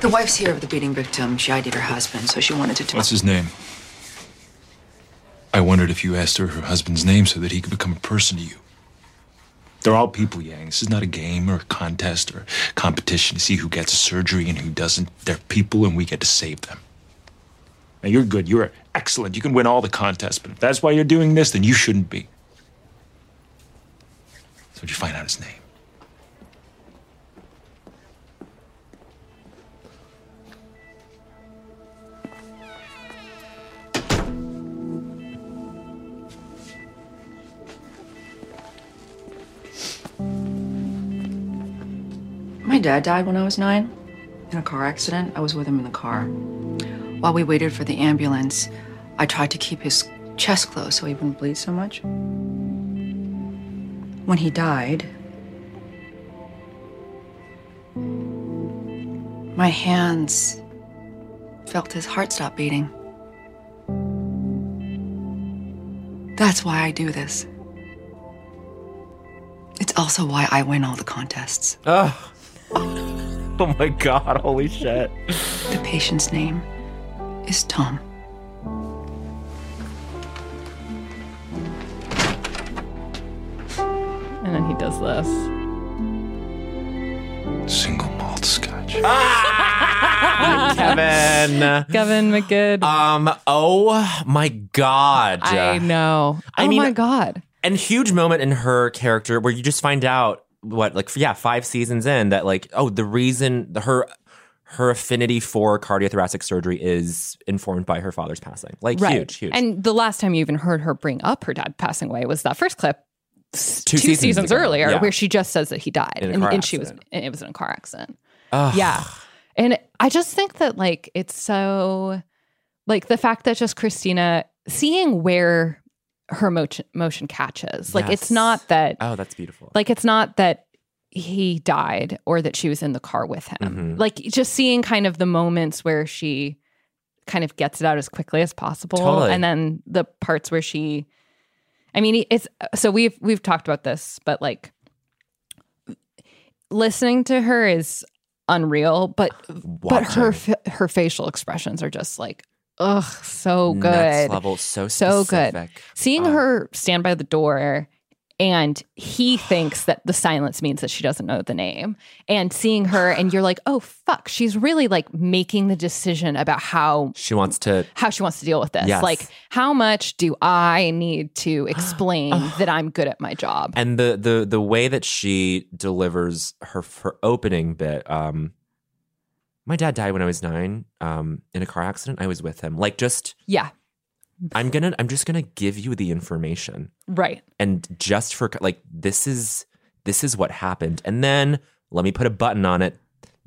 The wife's here of the beating victim. She ID'd her husband, so she wanted to talk. What's his name? I wondered if you asked her her husband's name so that he could become a person to you. They're all people, Yang. This is not a game or a contest or competition to see who gets surgery and who doesn't. They're people, and we get to save them. Now, you're good. You're excellent. You can win all the contests, but if that's why you're doing this, then you shouldn't be. So, did you find out his name? My dad died when I was nine in a car accident. I was with him in the car. While we waited for the ambulance, I tried to keep his chest closed so he wouldn't bleed so much. When he died, my hands felt his heart stop beating. That's why I do this. It's also why I win all the contests. Oh. oh my god, holy shit. The patient's name is Tom. And then he does this. Single malt scotch. Kevin. Kevin McGood. Um, oh my god. I know. I oh mean- my god. and huge moment in her character where you just find out what like yeah five seasons in that like oh the reason the, her her affinity for cardiothoracic surgery is informed by her father's passing like huge huge And the last time you even heard her bring up her dad passing away was that first clip Two two, seasons seasons, earlier yeah. where she just says that he died and, and she was and it was in a car accident. Ugh. Yeah. And I just think that like it's so like the fact that just Cristina seeing where her motion motion catches. Like it's not that oh that's beautiful like it's not that he died or that she was in the car with him. Mhm. Like just seeing kind of the moments where she kind of gets it out as quickly as possible Totally. and then the parts where she I mean it's so we've we've talked about this but like listening to her is unreal but but her her facial expressions are just like ugh so good Next level, so so good seeing her stand by the door and he thinks that the silence means that she doesn't know the name and seeing her and you're like oh fuck she's really like making the decision about how She wants to. how she wants to deal with this Yes. like how much do i need to explain that i'm good at my job And the the the way that she delivers her her opening bit. Um, my dad died when I was nine. Um, in a car accident. I was with him. Like, just yeah. I'm gonna. I'm just gonna give you the information. right. And just for like this is this is what happened. And then let me put a button on it.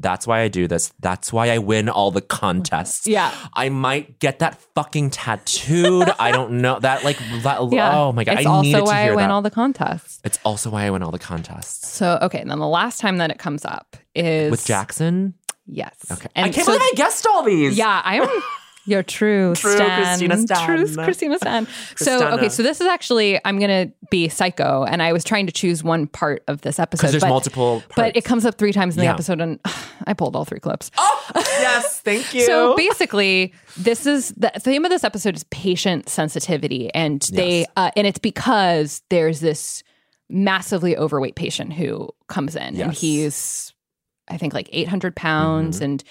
That's why i do this. That's why i win all the contests. Yeah. i might get that fucking tattooed. I don't know. That like that, yeah. oh my god. It's i also needed to why i win that. all the contests. It's also why i win all the contests. So okay. And then the last time that it comes up is with jackson yes okay and i can't so- believe i guessed all these Yeah, I'm your true, True Stan. Cristina Stan. True Cristina Stan. so okay, so this is actually I'm gonna be psycho, and I was trying to choose one part of this episode because there's but, multiple But it comes up three times in the Yeah. episode, and I pulled all three clips. Oh yes thank you So basically, this is the theme of this episode is patient sensitivity, and they Yes. uh, and it's because there's this massively overweight patient who comes in, and he's I think like 800 pounds, Mm-hmm. and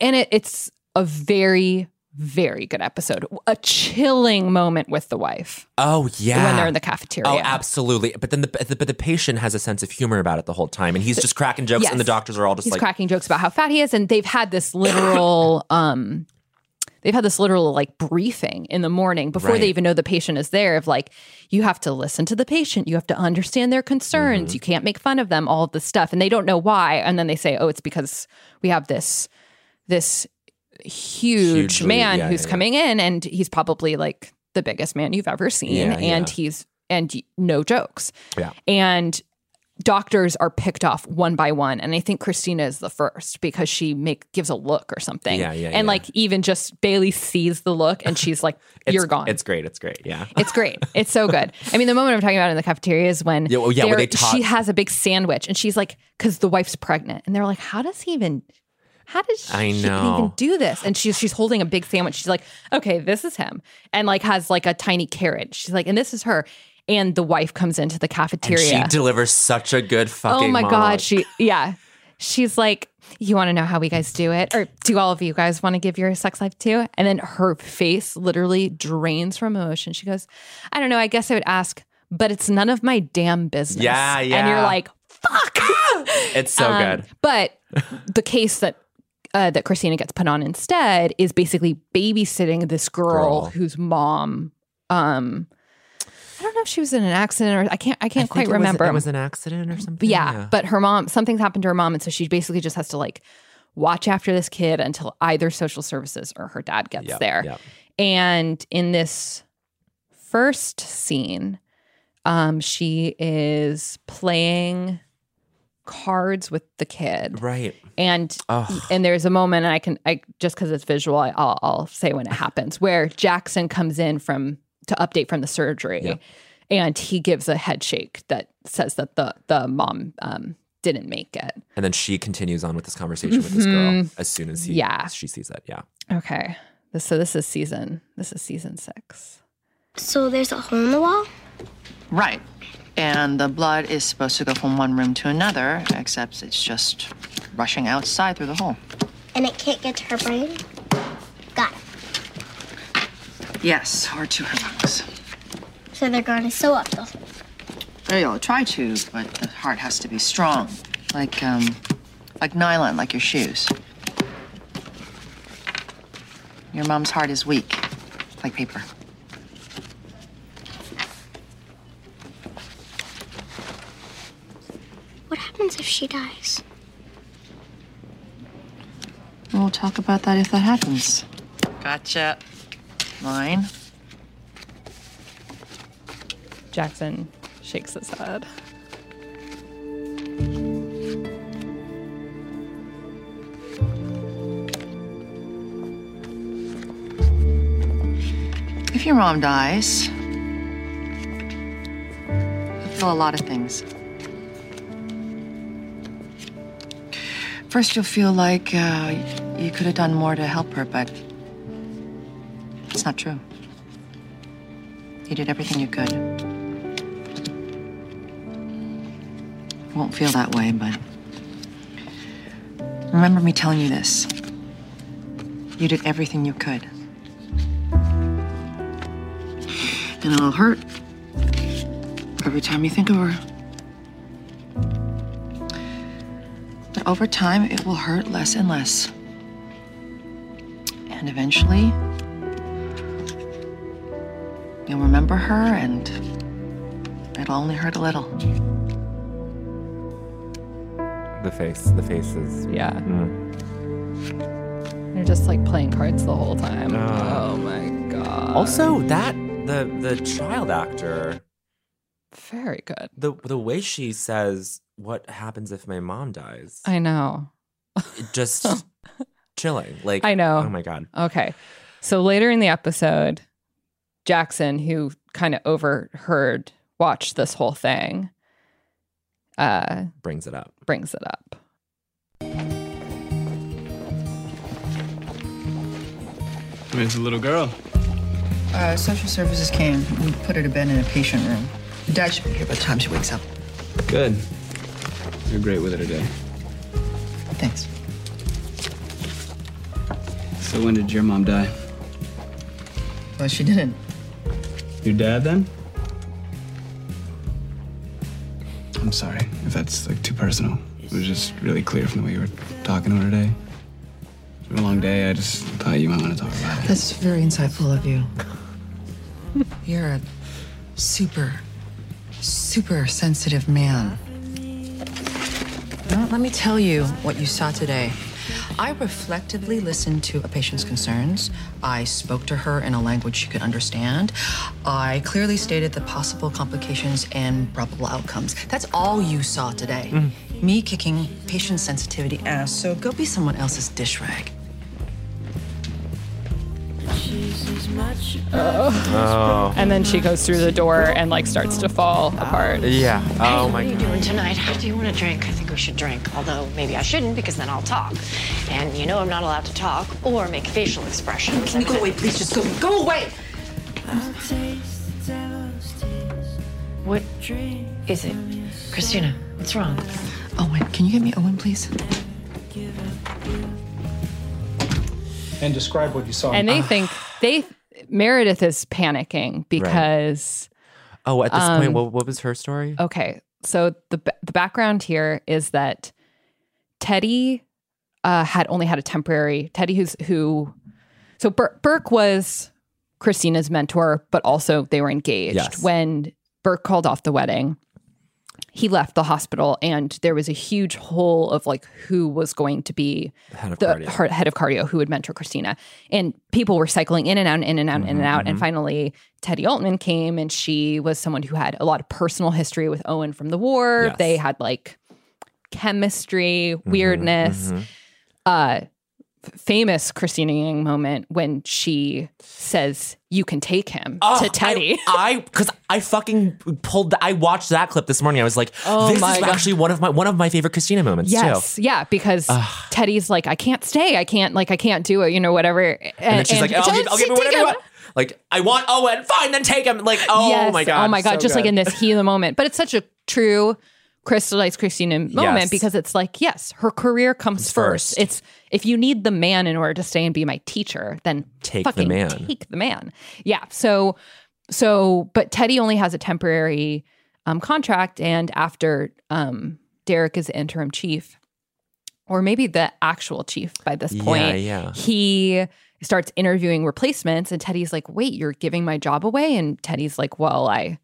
and it, it's a very very good episode. A chilling moment with the wife oh yeah when they're in the cafeteria. Oh, absolutely. But then the but the patient has a sense of humor about it the whole time, and he's just cracking jokes, and the doctors are all just He's like, cracking jokes about how fat he is, and they've had this literal, um, they've had this literal like briefing in the morning before Right. they even know the patient is there. Of like, you have to listen to the patient, you have to understand their concerns, Mm-hmm. you can't make fun of them, all of this stuff, and they don't know why. And then they say, oh, it's because we have this this huge Hugely- man yeah, who's yeah, yeah. coming in, and he's probably like the biggest man you've ever seen, Yeah, and yeah. he's and no jokes yeah, and doctors are picked off one by one and i think cristina is the first because she make gives a look or something Yeah, yeah, and yeah. like even just bailey sees the look and she's like you're gone It's great. It's great. Yeah. it's great. It's so good. I mean, the moment I'm talking about in the cafeteria is when Yeah, well, yeah, talk- she has a big sandwich and she's like, because the wife's pregnant, and they're like, how does he even? How does she I even do this? And she's she's holding a big sandwich. She's like, okay, this is him, and like has like a tiny carrot. She's like, and this is her. And the wife comes into the And cafeteria. she delivers such a good fucking. Oh my monologue. god, she yeah. She's like, you want to know how we guys do it? Or do all of you guys want to give your sex life too? And then her face literally drains from emotion. She goes, I don't know, I guess I would ask, but it's none of my damn business. Yeah, yeah. And you're like, fuck. It's so Um, good. But the case that uh, that Cristina gets put on instead is basically babysitting this girl, Girl. whose mom um I don't know if she was in an accident or I can't I I can't think quite it was- remember. it was an accident or something. Yeah, but her mom, something's happened to her mom, and so she basically just has to like watch after this kid until either social services or her dad gets Yep, there. yep. And in this first scene, um, she is playing cards with the kid, right. and Ugh. and there's a moment, and I can I just because it's visual, I, I'll I'll say when it happens, where Jackson comes in from to update from the surgery, Yeah. and he gives a head shake that says that the the mom um, didn't make it. And then she continues on with this conversation with this girl as soon as he, Mm-hmm. Yeah. she sees it. Yeah. Okay, so this is season this is season six. So there's a hole in the wall? Right. And the blood is supposed to go from one room to another, except it's just rushing outside through the hole. And it can't get to her brain? Yes, or to her lungs. So they're going to sew up the hole. They'll try to, but the heart has to be strong. Like, um, like nylon, like your shoes. Your mom's heart is weak, like paper. What happens if she dies? We'll talk about that if that happens. Gotcha mine. Jackson shakes his head. If your mom dies, I feel a lot of things. First, you'll feel like uh, you could have done more to help her, but it's not true. You did everything you could. You won't feel that way, but remember me telling you this. You did everything you could. And it'll hurt every time you think of her. But over time, it will hurt less and less. And eventually, you'll remember her and it'll only hurt a little. The face, the faces. Yeah. Mm. They're just like playing cards the whole time. Oh. oh my god. Also, that the the child actor, very good. the the way she says, "What happens if my mom dies?" I know. Just chilling. Like I know. Oh my god. Okay. So later in the episode, Jackson, who kind of overheard, watched this whole thing, uh, Brings it up. brings it up. It's a little girl. Uh, social services came. We put her to bed in a patient room. Dad should be here by the time she wakes up. Good. You're great with her today. Thanks. So when did your mom die? Well, she didn't. Your dad then? I'm sorry if that's like too personal. It was just really clear from the way you were talking to her today. It's been a long day. I just thought you might want to talk about it. That's very insightful of you. You're a super, super sensitive man. Well, let me tell you what you saw today. I reflectively listened to a patient's concerns. I spoke to her in a language she could understand. I clearly stated the possible complications and probable outcomes. That's all you saw today. Mm. Me kicking patient sensitivity ass, so go be someone else's dish rag. Oh. And then she goes through the door and like starts to fall apart. Oh. Yeah. Oh what my are you god. doing tonight? Do you want a drink? I think we should drink. Although maybe I shouldn't because then I'll talk. And you know I'm not allowed to talk or make facial expressions. Can you go away, please? Just go, go away. What is it? Cristina, what's wrong? Owen, can you get me Owen, please? And describe what you saw. And they think they Meredith is panicking because Oh, at this point, Um, what, what was her story? okay, so the the background here is that Teddy uh, had only had a temporary Teddy who's who so Bur- Burke was Cristina's mentor, but also they were engaged Yes. when Burke called off the wedding. He left the hospital, and there was a huge hole of like who was going to be Head the cardio. head of cardio who would mentor Cristina. And people were cycling in and out, in and out, in and out. Mm-hmm, And finally, Teddy Altman came, and she was someone who had a lot of personal history with Owen from the war. Yes. They had like chemistry, Mm-hmm, weirdness. Uh, f- famous Cristina Yang moment when she says, "You can take him" Oh, to Teddy. I because I, fucking pulled. The, I watched that clip this morning. I was like, Oh this is God. actually one of my one of my favorite Cristina moments Yes, too. yeah, because Teddy's like, I can't stay, I can't, like, I can't do it, you know, whatever. And, And then she's like, I'll, give, I'll give whatever you want. Like, I want Owen. Fine, then take him. Like, oh yes, my god. oh my god, so just like in this the moment. But it's such a true crystallized Cristina moment Yes. because it's like, yes, her career comes first. first. It's if you need the man in order to stay and be my teacher, then Take the man. Take the man. Yeah. So, so, but Teddy only has a temporary um, contract, and after um, Derek is interim chief, or maybe the actual chief by this point, Yeah, yeah. he starts interviewing replacements and Teddy's like, "Wait, you're giving my job away?" And Teddy's like, "Well, I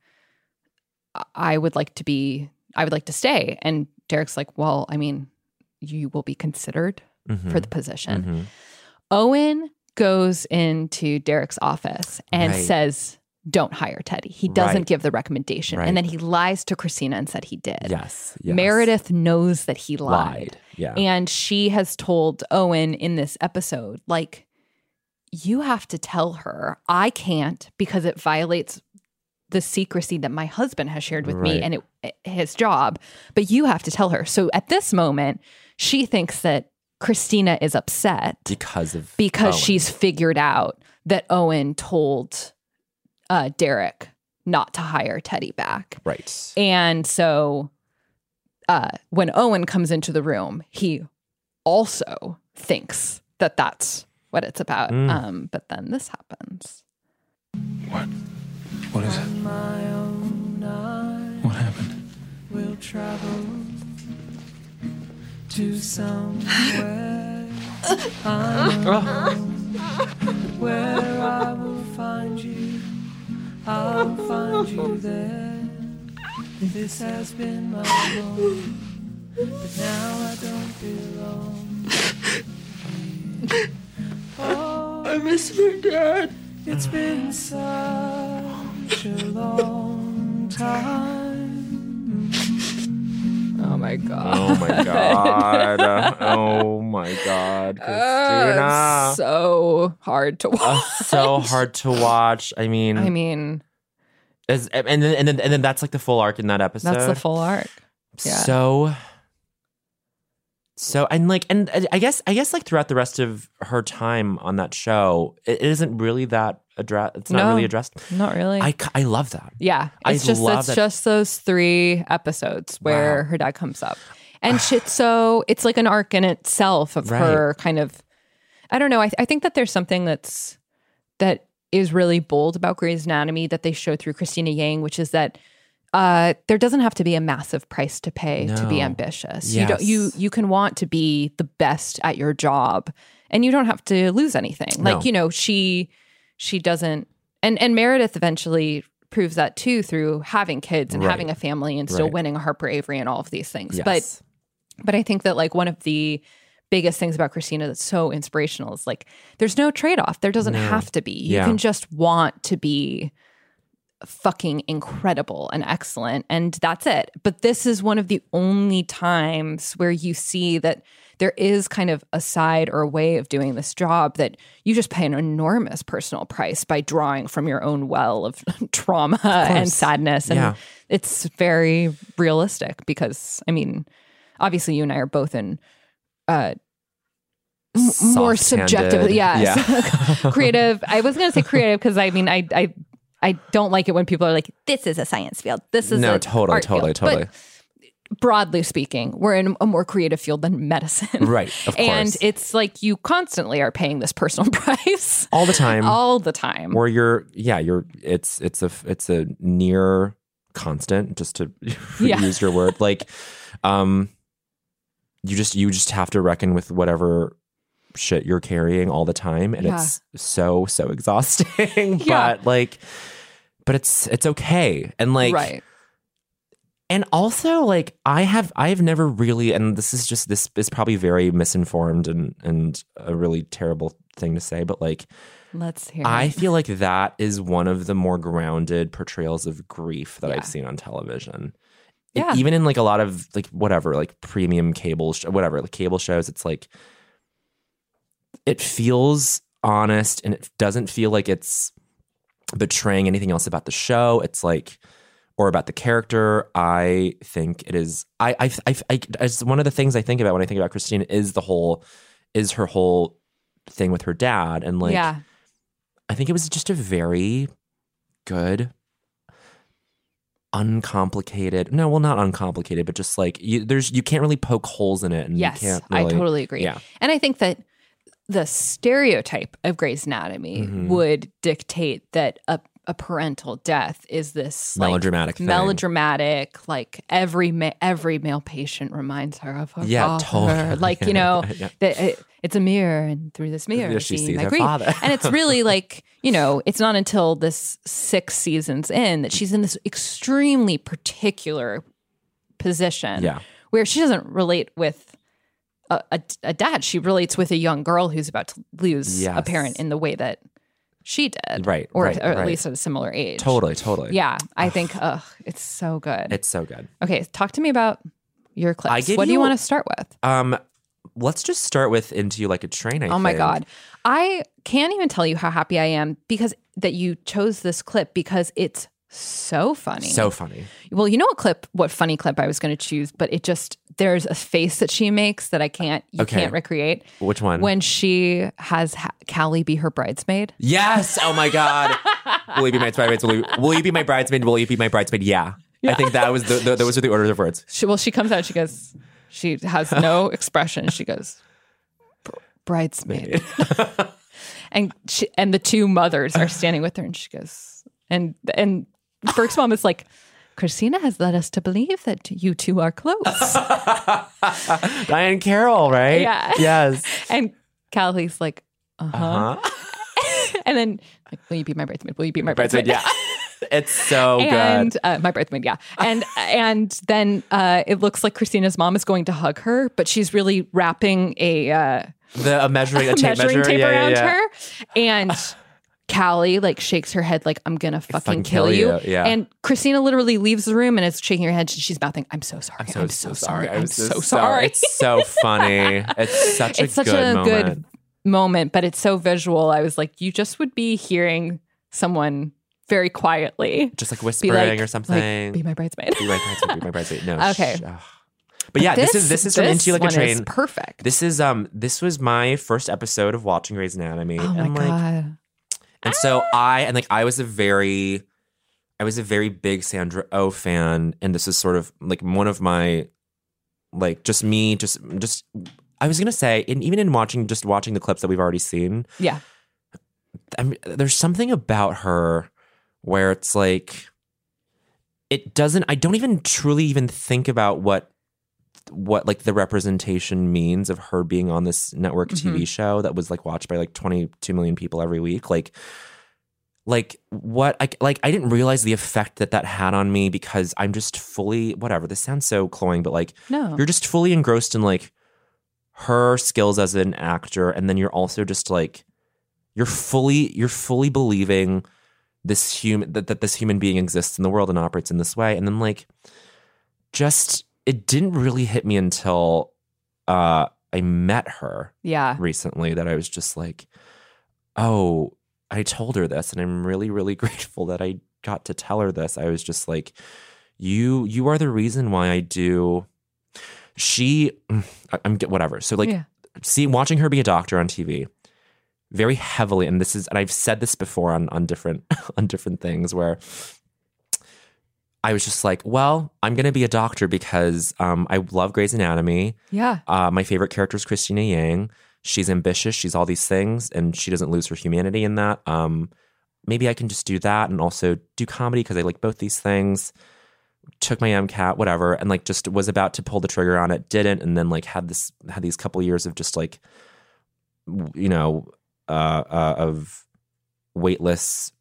I would like to be I would like to stay." And Derek's like, "Well, I mean, you will be considered Mm-hmm. for the position." Owen goes into Derek's office and Right. says, "Don't hire Teddy." He doesn't Right. give the recommendation. Right. And then he lies to Cristina and said he did. Yes, yes. Meredith knows that he lied. lied. Yeah. And she has told Owen in this episode, like, you have to tell her. I can't because it violates the secrecy that my husband has shared with me and it, his job. But you have to tell her. So at this moment, she thinks that Cristina is upset because of because Owen. she's figured out that Owen told uh, Derek not to hire Teddy back. right. And so uh, when Owen comes into the room, he also thinks that that's what it's about. Mm. Um, but then this happens. What? What is it? What happened? We'll travel to somewhere unknown, oh. where I will find you. I'll find you there. This has been my home, but now I don't belong. Oh, I miss my dad. It's been such a long time. Oh my god. Oh my god. oh my god, Uh, Cristina. it's so hard to watch. Uh, so hard to watch. I mean, I mean, as, and then and then and then that's like the full arc in that episode. that's the full arc. Yeah. So, so and like and I guess I guess like throughout the rest of her time on that show, it isn't really that address. It's not No, really addressed. Not really. I I love that. Yeah, I it's just love it's that- just those three episodes where her dad comes up, and shit. So it's like an arc in itself of her kind of. I don't know. I, I think that there's something that's that is really bold about Grey's Anatomy that they show through Cristina Yang, which is that uh, there doesn't have to be a massive price to pay to be No. ambitious. You don't. You Yes. you can want to be the best at your job, and you don't have to lose anything. No. Like you know, she she doesn't and and Meredith eventually proves that too through having kids and Right. having a family and still Right. winning a Harper Avery and all of these things. Yes. But but I think that like one of the biggest things about Cristina that's so inspirational is like there's no trade-off. There doesn't No. have to be. You Yeah. can just want to be fucking incredible and excellent and that's it. But this is one of the only times where you see that there is kind of a side or a way of doing this job that you just pay an enormous personal price by drawing from your own well of trauma and sadness and Yeah. it's very realistic because I mean obviously you and I are both in uh more subjectively yes Yeah. creative I was going to say creative because I mean I I I don't like it when people are like this is a science field this is no, a totally, art totally, field. But totally. Broadly speaking, we're in a more creative field than medicine. Right, of And it's like you constantly are paying this personal price All the time. all the time. Where you're, yeah, you're. It's it's a it's a near constant. Just to Yeah. use your word, like, um, you just you just have to reckon with whatever shit you're carrying all the time, and it's so so exhausting. Yeah. But like, but it's it's okay, and like, right. And also like i have i have never really and this is just this is probably very misinformed and and a really terrible thing to say but like Let's hear i it. feel like that is one of the more grounded portrayals of grief that Yeah. i've seen on television Yeah. even in like a lot of like whatever like premium cable sh- whatever like cable shows it's like it feels honest and it doesn't feel like it's betraying anything else about the show it's like or about the character i think it is i i, I, I it's one of the things i think about when i think about christine is the whole is her whole thing with her dad and like yeah. I think it was just a very good, uncomplicated. No, well, not uncomplicated, but just like you, there's you can't really poke holes in it. And Yes, you can't I totally agree. Yeah, And I think that the stereotype of Grey's Anatomy Mhm. would dictate that a, a parental death is this like, Melodramatic thing. melodramatic. Like every ma- every male patient reminds her of her Yeah, father. totally. Like you know, Yeah. that it, it's a mirror, and through this mirror, Yeah, she see sees her grief. father. and it's really like you know, it's not until this six seasons in that she's in this extremely particular position Yeah. where she doesn't relate with a, a, a dad. She relates with a young girl who's about to lose a parent in the way that she did. Right, Or, right, or at right. least at a similar age. totally, totally. Yeah. I think, ugh, it's so good. it's so good. okay. Talk to me about your clips. What do you you- want to start with? Um, let's just start with Into You Like a Train. I oh my god. I can't even tell you how happy I am because that you chose this clip because it's so funny. So funny. Well, you know what clip, what funny clip I was going to choose, but it just there's a face that she makes that I can't, you Okay. can't recreate. Which one? When she has ha- Callie be her bridesmaid. Yes. Oh my God. will you be my bridesmaid? Will you, will you be my bridesmaid? Will you be my bridesmaid? Yeah. I think that was the, the those are the orders of words. She, well, she comes out. She goes. She has no expression. She goes, bridesmaid, and she, and the two mothers are standing with her, and she goes, and and Burke's mom is like, Cristina has led us to believe that you two are close. Diahann Carroll, right? Yeah. Yes. and Callie's like, uh huh. Uh-huh. And then, like, will you be my bridesmaid? Will you be my Bridesmaid, bridesmaid? yeah. it's so and good. uh, my bridesmaid, yeah, and and then uh, it looks like Cristina's mom is going to hug her, but she's really wrapping a uh, The a measuring a tape measuring measure. tape yeah, yeah, around yeah. her, and Callie like shakes her head like I'm gonna fucking, fucking kill, kill you. you, yeah. And Cristina literally leaves the room and is shaking her head. She's mouthing, "I'm so sorry. I'm so, sorry. I'm, so, sorry." It's so funny. It's such a it's such good a moment. good moment, but it's so visual. I was like, you just would be hearing someone very quietly, Just like whispering like- or like, something. be my bridesmaid. Be my bridesmaid. Be my bridesmaid. No. Okay. sh-. But yeah, this, is this is from this Into Like a Train. perfect. This is um this was my first episode of watching Grey's Anatomy. Oh my and like and so I and like I was a very I was a very big Sandra Oh fan and this is sort of like one of my like just me just just I was gonna say and even in watching just watching the clips that we've already seen Yeah. I mean, there's something about her where it's like it doesn't I don't even truly even think about what what like the representation means of her being on this network mm-hmm. TV show that was like watched by like 22 million people every week like like what I like I didn't realize the effect that that had on me because I'm just fully whatever this sounds so cloying but like No. you're just fully engrossed in like her skills as an actor and then you're also just like you're fully you're fully believing this human that, that this human being exists in the world and operates in this way and then like just it didn't really hit me until uh I met her Yeah. recently that I was just like oh I told her this and I'm really really grateful that I got to tell her this I was just like you you are the reason why I do she I- I'm whatever so like Yeah. see watching her be a doctor on TV very heavily and this is and I've said this before on on different on different things where I was just like, well, I'm going to be a doctor because um, I love Grey's Anatomy. Yeah. Uh, my favorite character is Cristina Yang. She's ambitious. She's all these things, and she doesn't lose her humanity in that. Um, maybe I can just do that and also do comedy because I like both these things. Took my MCAT, whatever, and like just was about to pull the trigger on it, didn't, and then like had this had these couple years of just like, you know, uh, uh, of weightless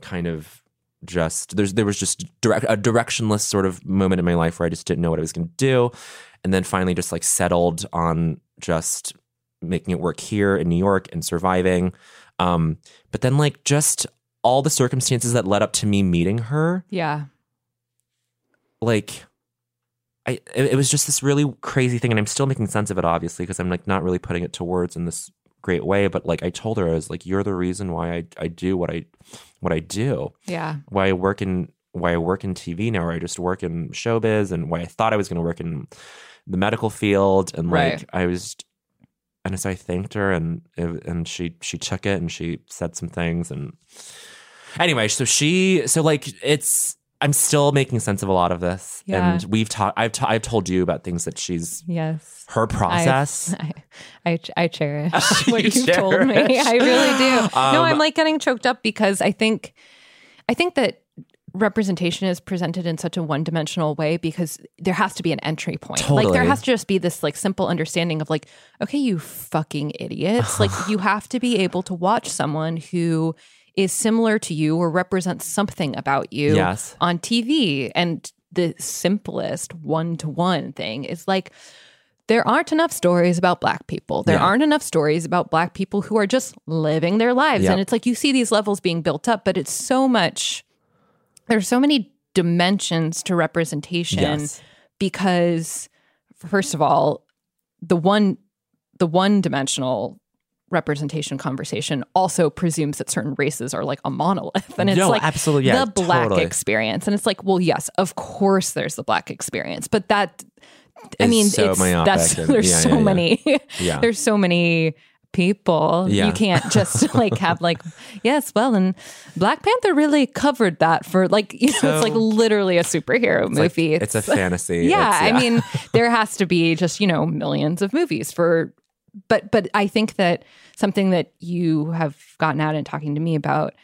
kind of just there's there was just direct a directionless sort of moment in my life where I just didn't know what I was going to do, and then finally just like settled on just making it work here in New York and surviving. Um, but then like just all the circumstances that led up to me meeting her, Yeah. like I it, it was just this really crazy thing, and I'm still making sense of it obviously because I'm like not really putting it to words in this great way. But like I told her, I was like, "You're the reason why I I do what I what I do." Yeah. why I work in why I work in TV now, or I just work in showbiz, and why I thought I was going to work in the medical field, and like Right. I was, and so I thanked her, and and she she took it, and she said some things, and anyway, so she so like it's I'm still making sense of a lot of this, Yeah. and we've talked I've ta- I've told you about things that she's Yes. her process. I, I, I cherish what you've told me. I really do. no, Um, I'm like getting choked up because I think, I think that representation is presented in such a one-dimensional way because there has to be an entry point. Like there has to just be this like simple understanding of like, okay, you fucking idiots. like you have to be able to watch someone who is similar to you or represents something about you Yes. on TV. And the simplest one-to-one thing is like there aren't enough stories about black people. There Yeah. aren't enough stories about black people who are just living their lives. Yep. And it's like you see these levels being built up, but it's so much, there's so many dimensions to representation Yes. because, first of all, the one the one dimensional representation conversation also presumes that certain races are like a monolith. And it's No, like absolutely, yeah, the black totally. experience. And it's like well yes of course there's the black experience. But that i mean so it's that's and- there's yeah, so yeah, many Yeah. there's so many people. You can't just like have like yes well and black panther really covered that for like you know it's like literally a superhero It's like- movie. it's a fantasy. yeah, It's- I mean, there has to be just, you know, millions of movies for but but I think that something that you have gotten out in talking to me about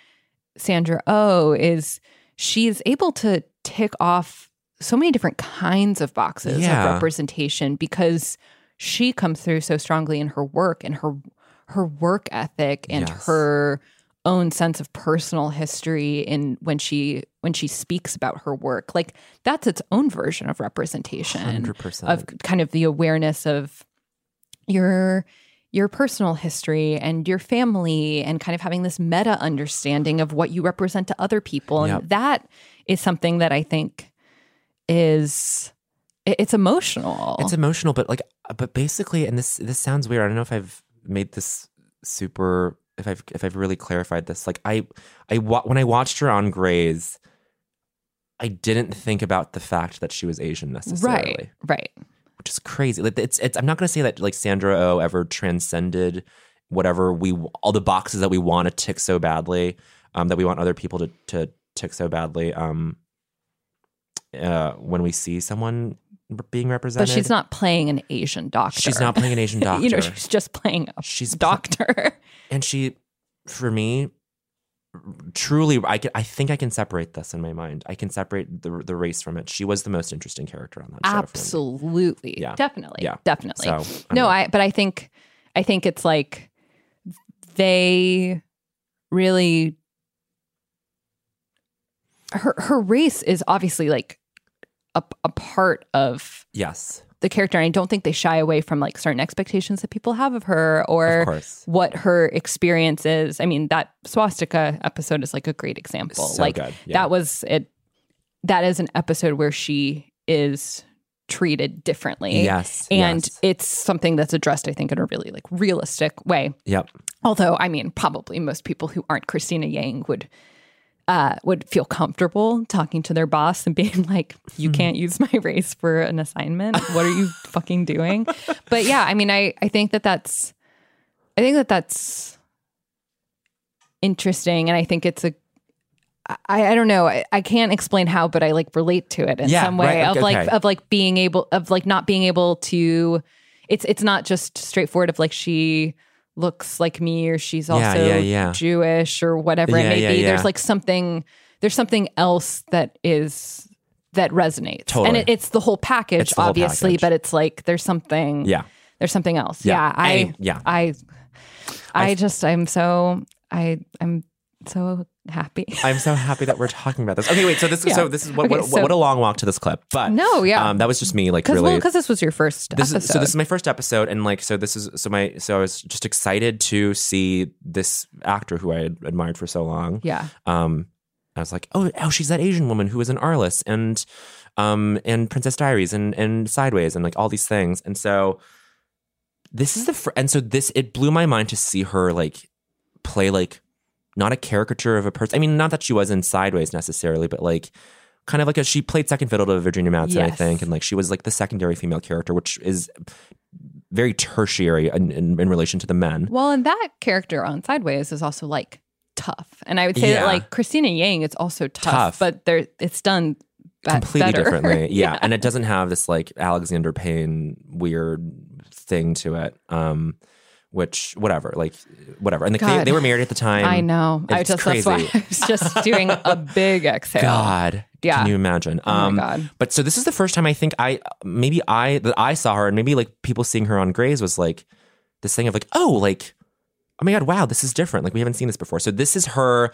Sandra Oh is she's able to tick off so many different kinds of boxes Yeah. of representation because she comes through so strongly in her work and her her work ethic and Yes. her own sense of personal history in when she when she speaks about her work like that's its own version of representation 100%. of kind of the awareness of your your personal history and your family and kind of having this meta understanding of what you represent to other people and Yep. that is something that i think is it's emotional It's emotional, but like, uh, but basically, and this this sounds weird. I don't know if I've made this super, if I've if I've really clarified this. Like, I I when I watched her on Grey's, I didn't think about the fact that she was Asian necessarily, right right which is crazy. Like, it's it's. I'm not going to say that like Sandra Oh ever transcended whatever we all the boxes that we want to tick so badly, um, that we want other people to to tick so badly. Um, uh, when we see someone being represented, but she's not playing an asian doctor She's not playing an Asian doctor. you know she's just playing a She's doctor and she for me truly i can i think i can separate this in my mind. I can separate the the race from it. She was the most interesting character on that show absolutely. Yeah. definitely. Yeah. definitely. So, no i but i think i think it's like they really her her race is obviously like a, a part of yes the character and i don't think they shy away from like certain expectations that people have of her or Of what her experience is. I mean that swastika episode is like a great example. So like yeah. that was it that is an episode where she is treated differently. Yes, and yes. it's something that's addressed i think in a really like realistic way. Yep. Although i mean probably most people who aren't cristina yang would uh, would feel comfortable talking to their boss and being like, "You Hmm. can't use my race for an assignment. What are you fucking doing?" But yeah, I mean, I I think that that's, I think that that's interesting, and I think it's a, I I don't know, I, I can't explain how, but I like relate to it in Yeah, some way right, of okay, like okay. of like being able of like not being able to. It's it's not just straightforward of like she looks like me or she's also Yeah, yeah, yeah. Jewish or whatever it may be. There's like something there's something else that is that resonates. Totally. And it, it's the whole package, the whole obviously, package. but it's like there's something Yeah. there's something else. Yeah. I yeah. I I just I'm so I I'm so happy. i'm so happy that we're talking about this okay wait so this Yeah. so this is what Okay, what, so- what a long walk to this clip but No, yeah. um that was just me like Because really well, because this was your first this episode. is so this is my first episode and like so this is so my so i was just excited to see this actor who i had admired for so long Yeah. um i was like oh oh she's that asian woman who was in arliss and um and princess diaries and and sideways and like all these things and so this is the fr- and so this it blew my mind to see her like play like not a caricature of a person i mean not that she was in sideways necessarily but like kind of like a she played second fiddle to virginia madsen i think and like she was like the secondary female character which is very tertiary in, in, in relation to the men Well, and that character on Sideways is also like tough. And I would say Yeah. that like Cristina Yang it's also tough, Tough. but there it's done be- completely better. differently. Yeah. And it doesn't have this like Alexander Payne weird thing to it. Um, which whatever, like whatever. And like, they, they were married at the time. I know. I It's just crazy. that's why I was just doing a big exhale. God. Yeah. Can you imagine? Oh my Um, God. But so this is the first time I think I maybe I that I saw her and maybe like people seeing her on Grey's was like this thing of like, oh, like, oh my God, wow, this is different. Like we haven't seen this before. So this is her.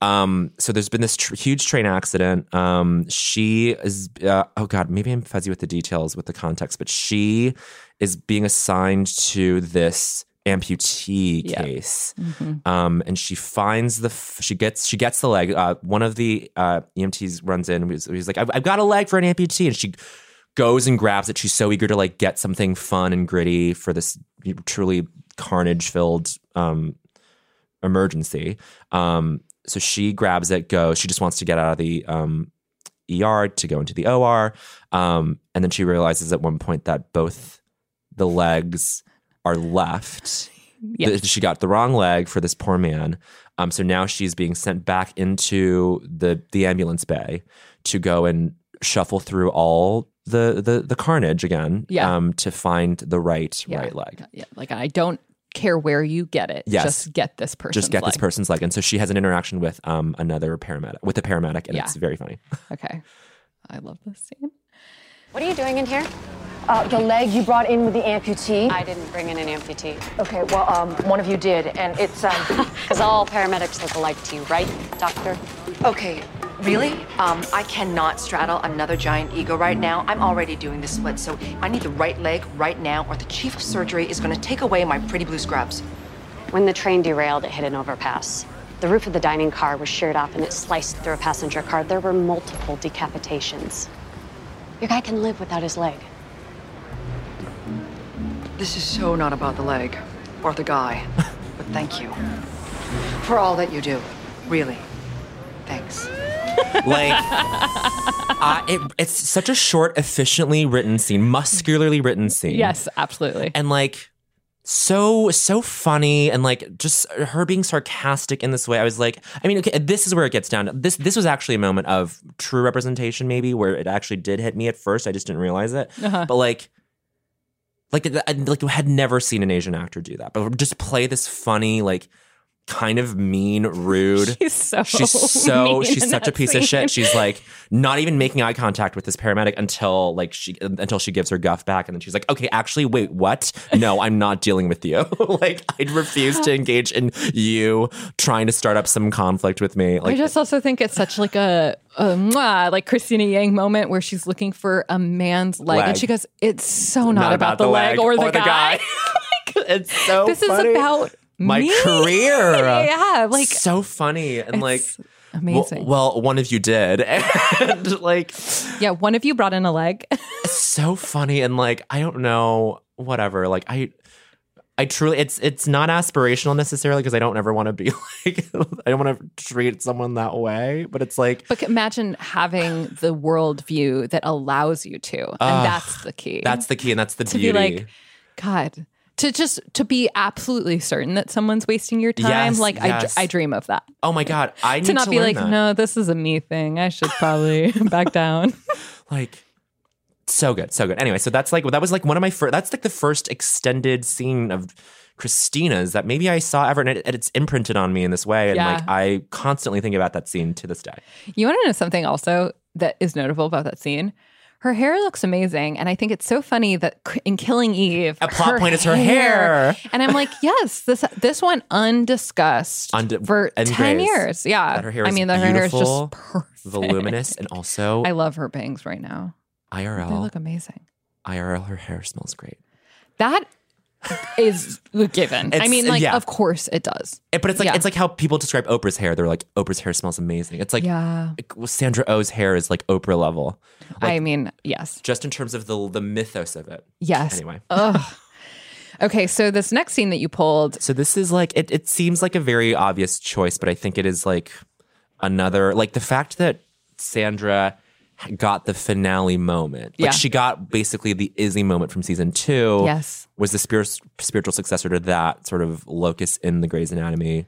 Um, so there's been this tr- huge train accident. Um, she is, uh, oh God, maybe I'm fuzzy with the details with the context, but she is being assigned to this amputee case. Mhm. Um, and she finds the, f- she gets, she gets the leg. Uh, one of the uh, EMTs runs in. He's, he's like, I've, I've got a leg for an amputee, and she goes and grabs it. She's so eager to like get something fun and gritty for this truly carnage filled um, emergency. Um, so she grabs it, goes. She just wants to get out of the um, ER to go into the OR, um, and then she realizes at one point that both the legs are left. She got the wrong leg for this poor man. Um, so now she's being sent back into the the ambulance bay to go and shuffle through all the the, the carnage again. Yeah. Um, to find the right Yeah. right leg. Yeah, like I don't care where you get it. Yes. Just get this person. Just get this person's leg. And so she has an interaction with um another paramedic with a paramedic, and Yeah. it's very funny. Okay. I love this scene. What are you doing in here? Uh, the leg you brought in with the amputee. I didn't bring in an amputee. Okay, well, um, one of you did, and it's um. Because all paramedics look alike to you, right, doctor? Okay, really? Um, I cannot straddle another giant ego right now. I'm already doing the split, so I need the right leg right now, or the chief of surgery is going to take away my pretty blue scrubs. When the train derailed, it hit an overpass. The roof of the dining car was sheared off and it sliced through a passenger car. There were multiple decapitations. Your guy can live without his leg. This is so not about the leg or the guy, but thank you for all that you do. Really. Thanks. Like, uh, it, it's such a short, efficiently written scene, muscularly written scene. Yes, absolutely. and like so so funny and like just her being sarcastic in this way i was like i mean okay this is where it gets down this this was actually a moment of true representation maybe where it actually did hit me at first i just didn't realize it Uh-huh. but like like I like had never seen an asian actor do that but just play this funny like kind of mean rude. She's so she's so she's such a piece of shit. she's like not even making eye contact with this paramedic until like she until she gives her guff back and then she's like okay actually wait what? No i'm not dealing with you. Like I'd refuse to engage in you trying to start up some conflict with me. Like I just also think it's such like a, a mwah, like Cristina Yang moment where she's looking for a man's leg, Leg. and she goes, "It's so not, about, the leg, or the guy. like it's so this funny. is about my me. career yeah, like so funny and like amazing. well, well one of you did and like yeah, one of you brought in a leg. so funny and like I don't know whatever like I I truly it's it's not aspirational necessarily because I don't ever want to be like I don't want to treat someone that way but it's like But imagine having the worldview that allows you to, and Ugh, that's the key. that's the key and that's the to beauty be like, God, to just to be absolutely certain that someone's wasting your time. Yes, like yes. I, I dream of that. oh my god I need to not to be like, that. no, this is a me thing. I should probably back down. like so good so good anyway so that's like that was like one of my first that's like the first extended scene of cristina's that maybe i saw ever and it, it's imprinted on me in this way and Yeah. like i constantly think about that scene to this day You want to know something also that is notable about that scene? Her hair looks amazing, and I think it's so funny that in Killing Eve, A plot point is her hair. and I'm like, yes, this this went undiscussed Unde- for and ten Grey's, years. Yeah, that her hair I mean, that her hair is just perfect, voluminous and also I love her bangs right now. IRL. They look amazing. irl her hair smells great That is given. I mean, like, yeah. of course it does. It- but it's like Yeah. it's like how people describe Oprah's hair. They're like Oprah's hair smells amazing. It's like Yeah. like, Sandra Oh's hair is like Oprah level. Like, I mean, yes, just in terms of the the mythos of it. yes. Anyway. Okay, so this next scene that you pulled, So this is like it. It seems like a very obvious choice, but I think it is like another like the fact that Sandra got the finale moment. Like Yeah. she got basically the Izzie moment from season two. Yes. was the spirit, spiritual successor to that sort of locus in the Grey's Anatomy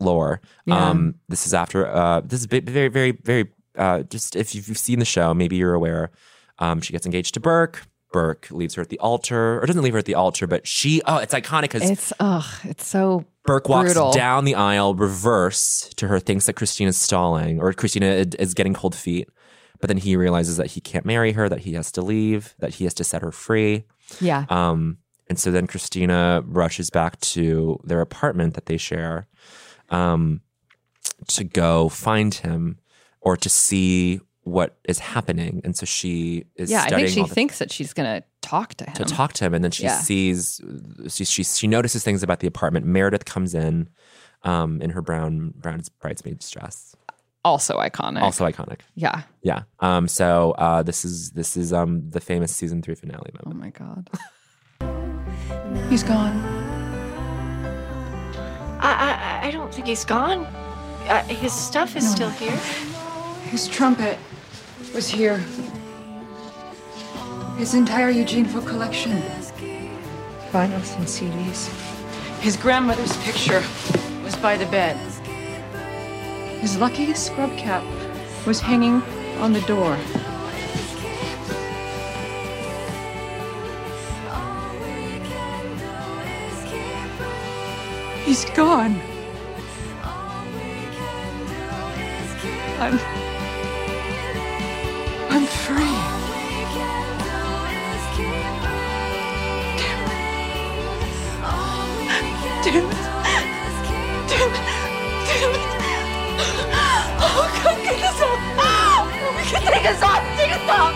lore. Yeah. Um, this is after. Uh, this is very, very, very. Uh, just if you've seen the show, maybe you're aware. Um, she gets engaged to Burke. Burke leaves her at the altar, or doesn't leave her at the altar, but she. Oh, it's iconic because it's ugh, it's so Burke walks brutal. down the aisle reverse to her, thinks that Cristina's stalling or Cristina is- is getting cold feet. But then he realizes that he can't marry her, that he has to leave, that he has to set her free. Yeah. Um, and so then Cristina rushes back to their apartment that they share um, to go find him or to see what is happening. And so she is yeah, I think she all the- thinks that she's gonna talk to him. to talk to him, and then she Yeah. sees she, she she notices things about the apartment. Meredith comes in um, in her brown brown bridesmaid's dress, Also iconic. also iconic. yeah. Yeah. Um. So uh, this is this is um the famous season three finale moment. Oh my god. He's gone. I, I, I don't think he's gone. Uh, his stuff is No. still here. His trumpet was here. His entire Eugene Foot collection. Vinyls and CDs. His grandmother's picture was by the bed. His lucky scrub cap was hanging on the door. He's gone. I'm. I'm free. Damn it. Damn it. Damn it. Oh, God, get us off. We can take us off. Take us off.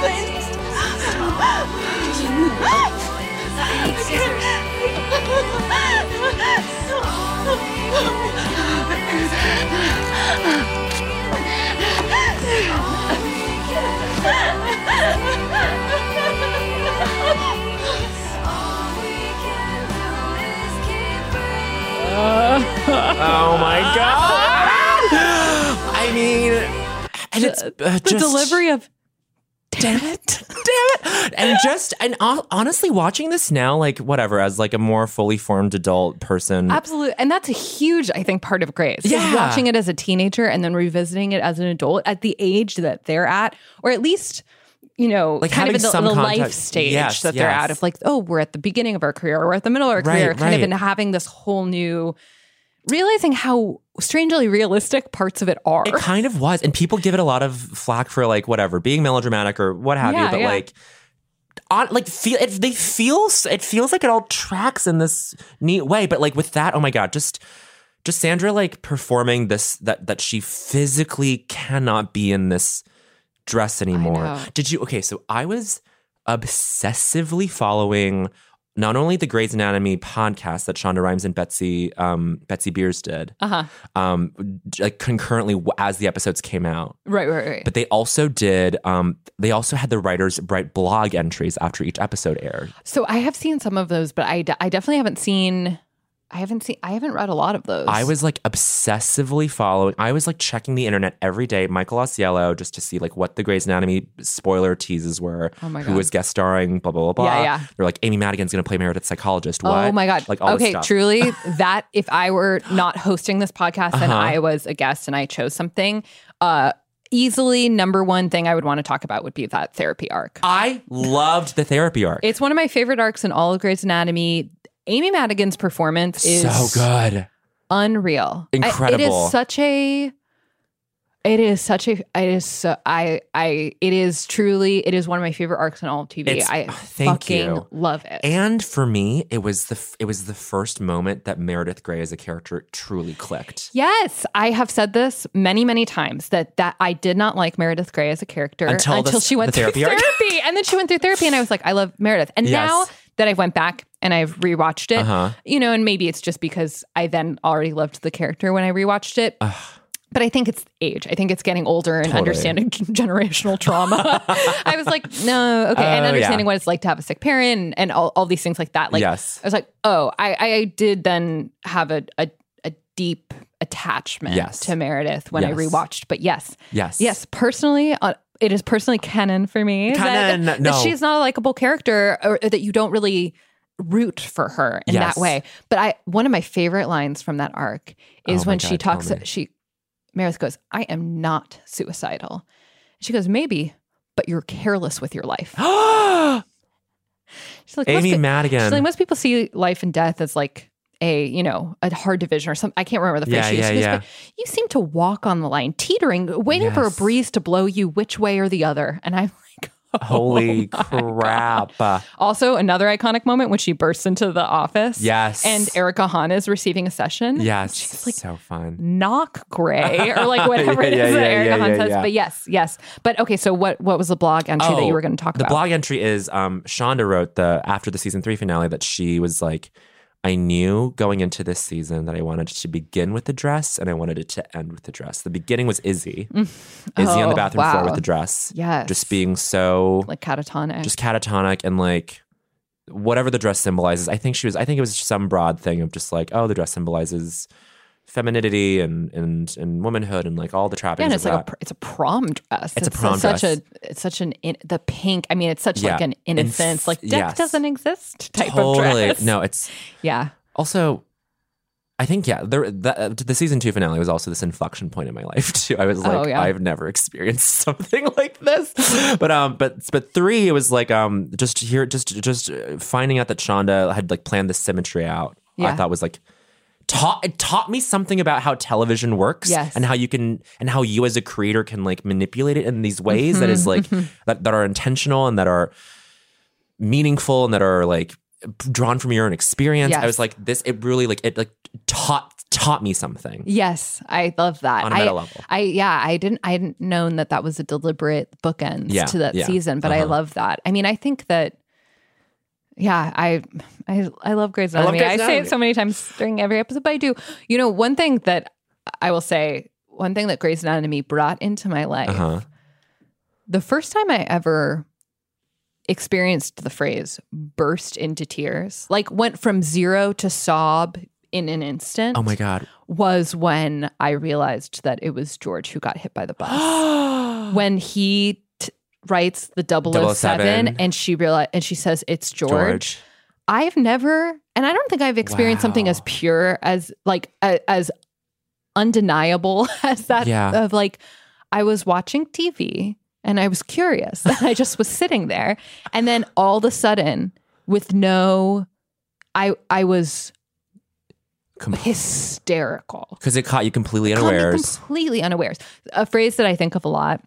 Please. oh my god! I mean, and it's uh, the just, delivery of damn it, damn it, and just and honestly, watching this now, like whatever, as like a more fully formed adult person, Absolutely. And that's a huge, I think, part of Grey's. Yeah. watching it as a teenager and then revisiting it as an adult at the age that they're at, or at least, you know, Like kind of in the, the life stage Yes, that they're yes. at of like, oh, we're at the beginning of our career, or we're at the middle of our Right, career, kind of right. in having this whole new realizing how strangely realistic parts of it are. It kind of was. And people give it a lot of flack for like whatever, being melodramatic or what have you. But yeah. like on like feel it they feel it feels like it all tracks in this neat way. But like with that, oh my god, just just Sandra like performing this that that she physically cannot be in this dress anymore. Did you okay, so I was obsessively following not only the Grey's Anatomy podcast that Shonda Rhimes and Betsy um, Betsy Beers did, Uh-huh. um, like concurrently as the episodes came out. Right, right, right. But they also did. Um, they also had the writers write blog entries after each episode aired. So I have seen some of those, but I, I definitely haven't seen. I haven't seen. I haven't read a lot of those. I was like obsessively following. I was like checking the internet every day, Michael Ausiello, just to see like what the Grey's Anatomy spoiler teases were. Oh my god. Who was guest starring? Blah blah blah blah. Yeah, yeah. They're like Amy Madigan's to play Meredith's psychologist. What? Oh my god! Like all okay, stuff. truly, that if I were not hosting this podcast and Uh-huh. I was a guest and I chose something, uh, easily number one thing I would want to talk about would be that therapy arc. I loved the therapy arc. It's one of my favorite arcs in all of Grey's Anatomy. Amy Madigan's performance is so good. unreal. I- it Incredible. is such a. It is such a. It is so. I. I. It is truly. It is one of my favorite arcs in all of TV. It's- I oh, thank fucking you. love it. And for me, it was the it was the first moment that Meredith Grey as a character truly clicked. Yes, I have said this many, many times that that I did not like Meredith Grey as a character Until the- she went the through therapy therapy, and then she went through therapy, and I was like, I love Meredith. And Yes. now that I've went back and I've rewatched it, Uh-huh. you know, and maybe it's just because I then already loved the character when I rewatched it. But I think it's age. I think it's getting older and Totally. understanding generational trauma. I was like, no, okay, and Oh, understanding yeah. what it's like to have a sick parent and, and all, all these things like that. Like, Yes. I was like, oh, I, I did then have a, a, a deep attachment Yes. to Meredith when I rewatched. But yes, Yes. yes, personally, uh, it is personally canon for me. Canon, that, no. she's not a likable character, or that you don't really root for her in Yes. that way. But I, one of my favorite lines from that arc is Oh when she God, tell talks. She Meredith goes, "I am not suicidal." She goes, "Maybe." But you're careless with your life. She's like, Amy Madigan. She's like, most people see life and death as like a, you know, a hard division or something. I can't remember the phrase Yeah, she used. yeah, goes, yeah. You seem to walk on the line, teetering, waiting for a breeze to blow you which way or the other. And I'm oh Holy crap. Also, another iconic moment when she bursts into the office. Yes. And Erica Hahn is receiving a session. Yes. She's like, so fun. knock gray or like whatever Yeah, it is yeah, that yeah, Erica Hahn says. But yes, yes. But okay, so what what was the blog entry that you Oh, were going to talk the about? The blog entry is um Shonda wrote the after the season three finale that she was like, I knew going into this season that I wanted to begin with the dress and I wanted it to end with the dress. The beginning was Izzie. Mm. Izzie on Oh, the bathroom floor with the dress. Yes. Just being so like catatonic. just catatonic and like whatever the dress symbolizes. I think she was. I think it was some broad thing of just like, oh, the dress symbolizes femininity and and and womanhood and like all the trappings. Yeah, and of it's like a that. pr- it's a prom dress. It's a prom such dress. a it's such an in, the pink. I mean, it's such like an innocence. Inf- like death yes. doesn't exist type totally. of dress. No, it's Yeah. also. I think yeah, there, the, uh, the season two finale was also this inflection point in my life too. I was like, Oh, yeah. I've never experienced something like this. But um, but but three, it was like um, just here, just just uh, finding out that Shonda had like planned the symmetry out. Yeah. I thought was like taught it taught me something about how television works Yes. and how you can and how you as a creator can like manipulate it in these ways that is Mhm, like mhm. that, that are intentional and that are meaningful and that are like drawn from your own experience. I was like, this it really like it like taught taught me something. Yes, I love that. On a I, meta level. I yeah, I didn't I hadn't known that that was a deliberate bookends Yeah, to that yeah. season, but I Uh-huh. love that. I mean, I think that yeah, I I I love Grey's I love Anatomy. I, say it so many times during every episode, but I do. You know, one thing that I will say, one thing that Grey's Anatomy brought into my life, Uh-huh. the first time I ever experienced the phrase burst into tears, like went from zero to sob in an instant Oh my god. was when I realized that it was George who got hit by the bus. when he writes the 007, 007. and she realize and she says it's George. George. I've never and I don't think I've experienced something as pure as like a, as undeniable as that Yeah. of like I was watching TV and I was curious. and I just was sitting there and then all of a sudden with no I I was Com- hysterical. Because it caught you completely unawares. completely unawares. A phrase that I think of a lot,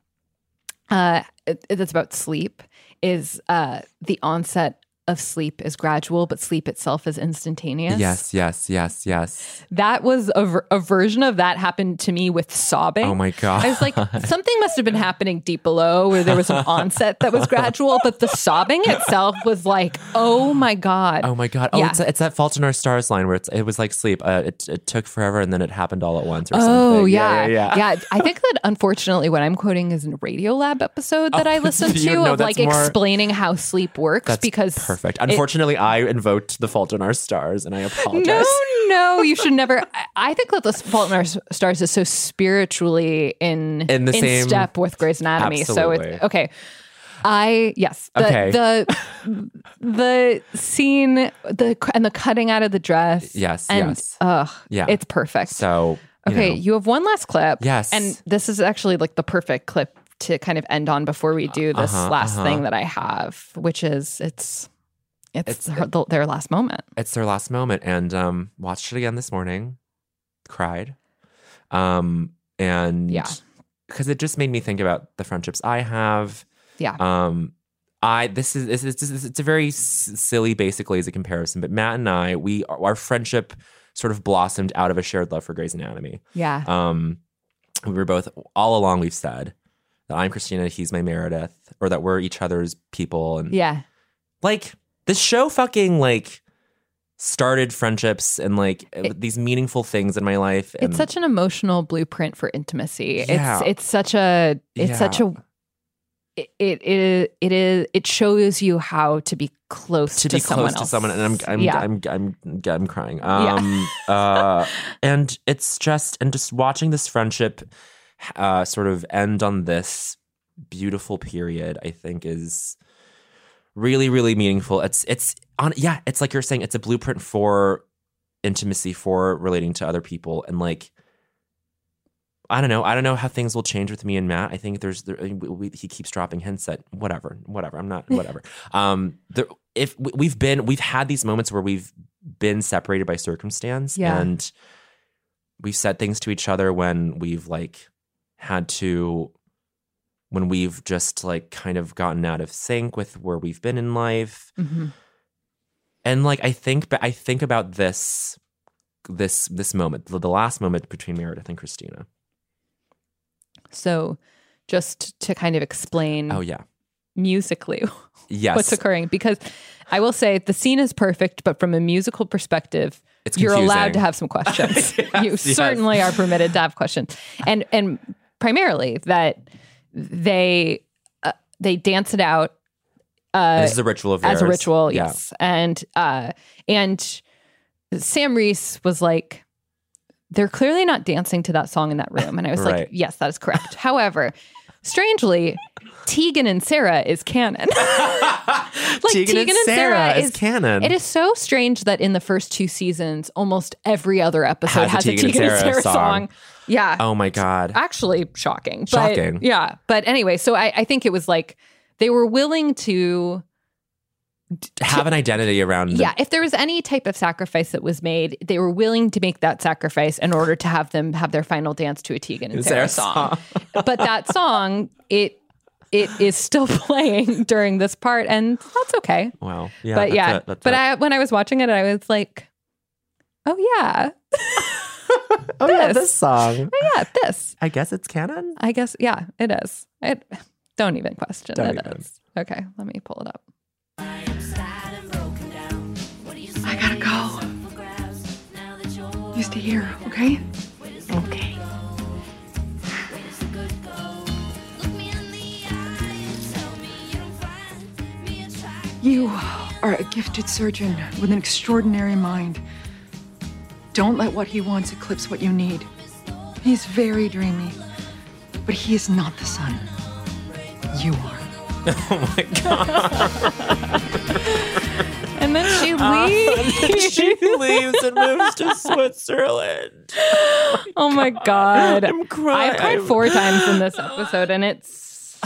uh, that's about sleep, is uh, the onset of sleep is gradual, but sleep itself is instantaneous. Yes, yes, yes, yes. That was a, ver- a version of that happened to me with sobbing. Oh my god. I was like, something must have been happening deep below where there was an onset that was gradual, but the sobbing itself was like, oh my God. Oh my god! Oh, Yeah. it's, it's that Fault in Our Stars line where it's, it was like sleep. Uh, it, it took forever and then it happened all at once or Oh something. yeah. yeah, yeah. I think that unfortunately what I'm quoting is a Radio Lab episode that Oh, I listened to no, of like more- explaining how sleep works That's because perfect. It- Unfortunately, I invoked the Fault in Our Stars, and I apologize. no, no, you should never. I- I think that the Fault in Our Stars is so spiritually in In the same- step with Grey's Anatomy. So it's okay. I yes. The, Okay. The the scene the and the cutting out of the dress. Yes, And yes. ugh, Yeah. it's perfect. So you Okay, know. you have one last clip. Yes. And this is actually like the perfect clip to kind of end on before we do this Uh-huh, last uh-huh. thing that I have, which is it's it's, her, the, their last moment. it's their last moment and um watched it again this morning cried um and Yeah. because it just made me think about the friendships i have Yeah. um i this is this is it's a very s- silly basically as a comparison but matt and i we our friendship sort of blossomed out of a shared love for Grey's Anatomy Yeah. um we were both all along we've said that i'm cristina he's my meredith or that we're each other's people and yeah. like this show fucking like started friendships and like these meaningful things in my life and It's such an emotional blueprint for intimacy. Yeah. It's it's such a it's such a it, it it it is it shows you how to be close to to, be someone close to else. someone and I'm I'm, yeah. I'm I'm I'm crying. Yeah. Um uh and it's just and just watching this friendship uh sort of end on this beautiful period I think is really really meaningful. It's it's on yeah, it's like you're saying it's a blueprint for intimacy for relating to other people and like I don't know. I don't know how things will change with me and Matt. I think there's there, we, we, he keeps dropping hints that whatever, whatever. I'm not whatever. um, there, if we- we've been we've had these moments where we've been separated by circumstance, Yeah. and we've said things to each other when we've like had to when we've just like kind of gotten out of sync with where we've been in life Mhm. and like i think but i think about this this this moment the, the last moment between meredith and cristina So just to kind of explain oh yeah musically Yes. what's occurring because I will say the scene is perfect, but from a musical perspective, It's you're allowed to have some questions. you yes. certainly are permitted to have questions, and and primarily that they uh, they dance it out Uh, this is a ritual of as a theirs. ritual, Yeah. yes. And uh, and Sam Reese was like, they're clearly not dancing to that song in that room, and I was like, yes, that is correct. However, strangely. Tegan and Sara is canon. like Tegan and Sara is canon. It is so strange that in the first two seasons, almost every other episode Has a Tegan and Tegan and Sara Sara, song. Song. Yeah, Oh my god. actually shocking. But, Shocking. yeah. But anyway, so I, I think it was like they were willing to Have an identity around. yeah, if there was any type of sacrifice that was made, they were willing to make that sacrifice in order to have them have their final dance to a Tegan and Sara, Sara song. but that song, it it is still playing during this part, and that's okay. Wow. Yeah. but yeah, it, that's but it. I when I was watching it, I was like, oh yeah, oh yeah, this. this song. oh yeah, this. I guess it's canon. I guess yeah, it is. It don't even question Don't it even. is. Okay, let me pull it up. I gotta go. You stay here, okay? Okay. You are a gifted surgeon with an extraordinary mind. Don't let what he wants eclipse what you need. He's very dreamy, but he is not the sun. You are. Oh my god. And then she Ah, leaves. she leaves and moves to Switzerland. Oh my god. I'm crying. I've cried four times in this episode and it's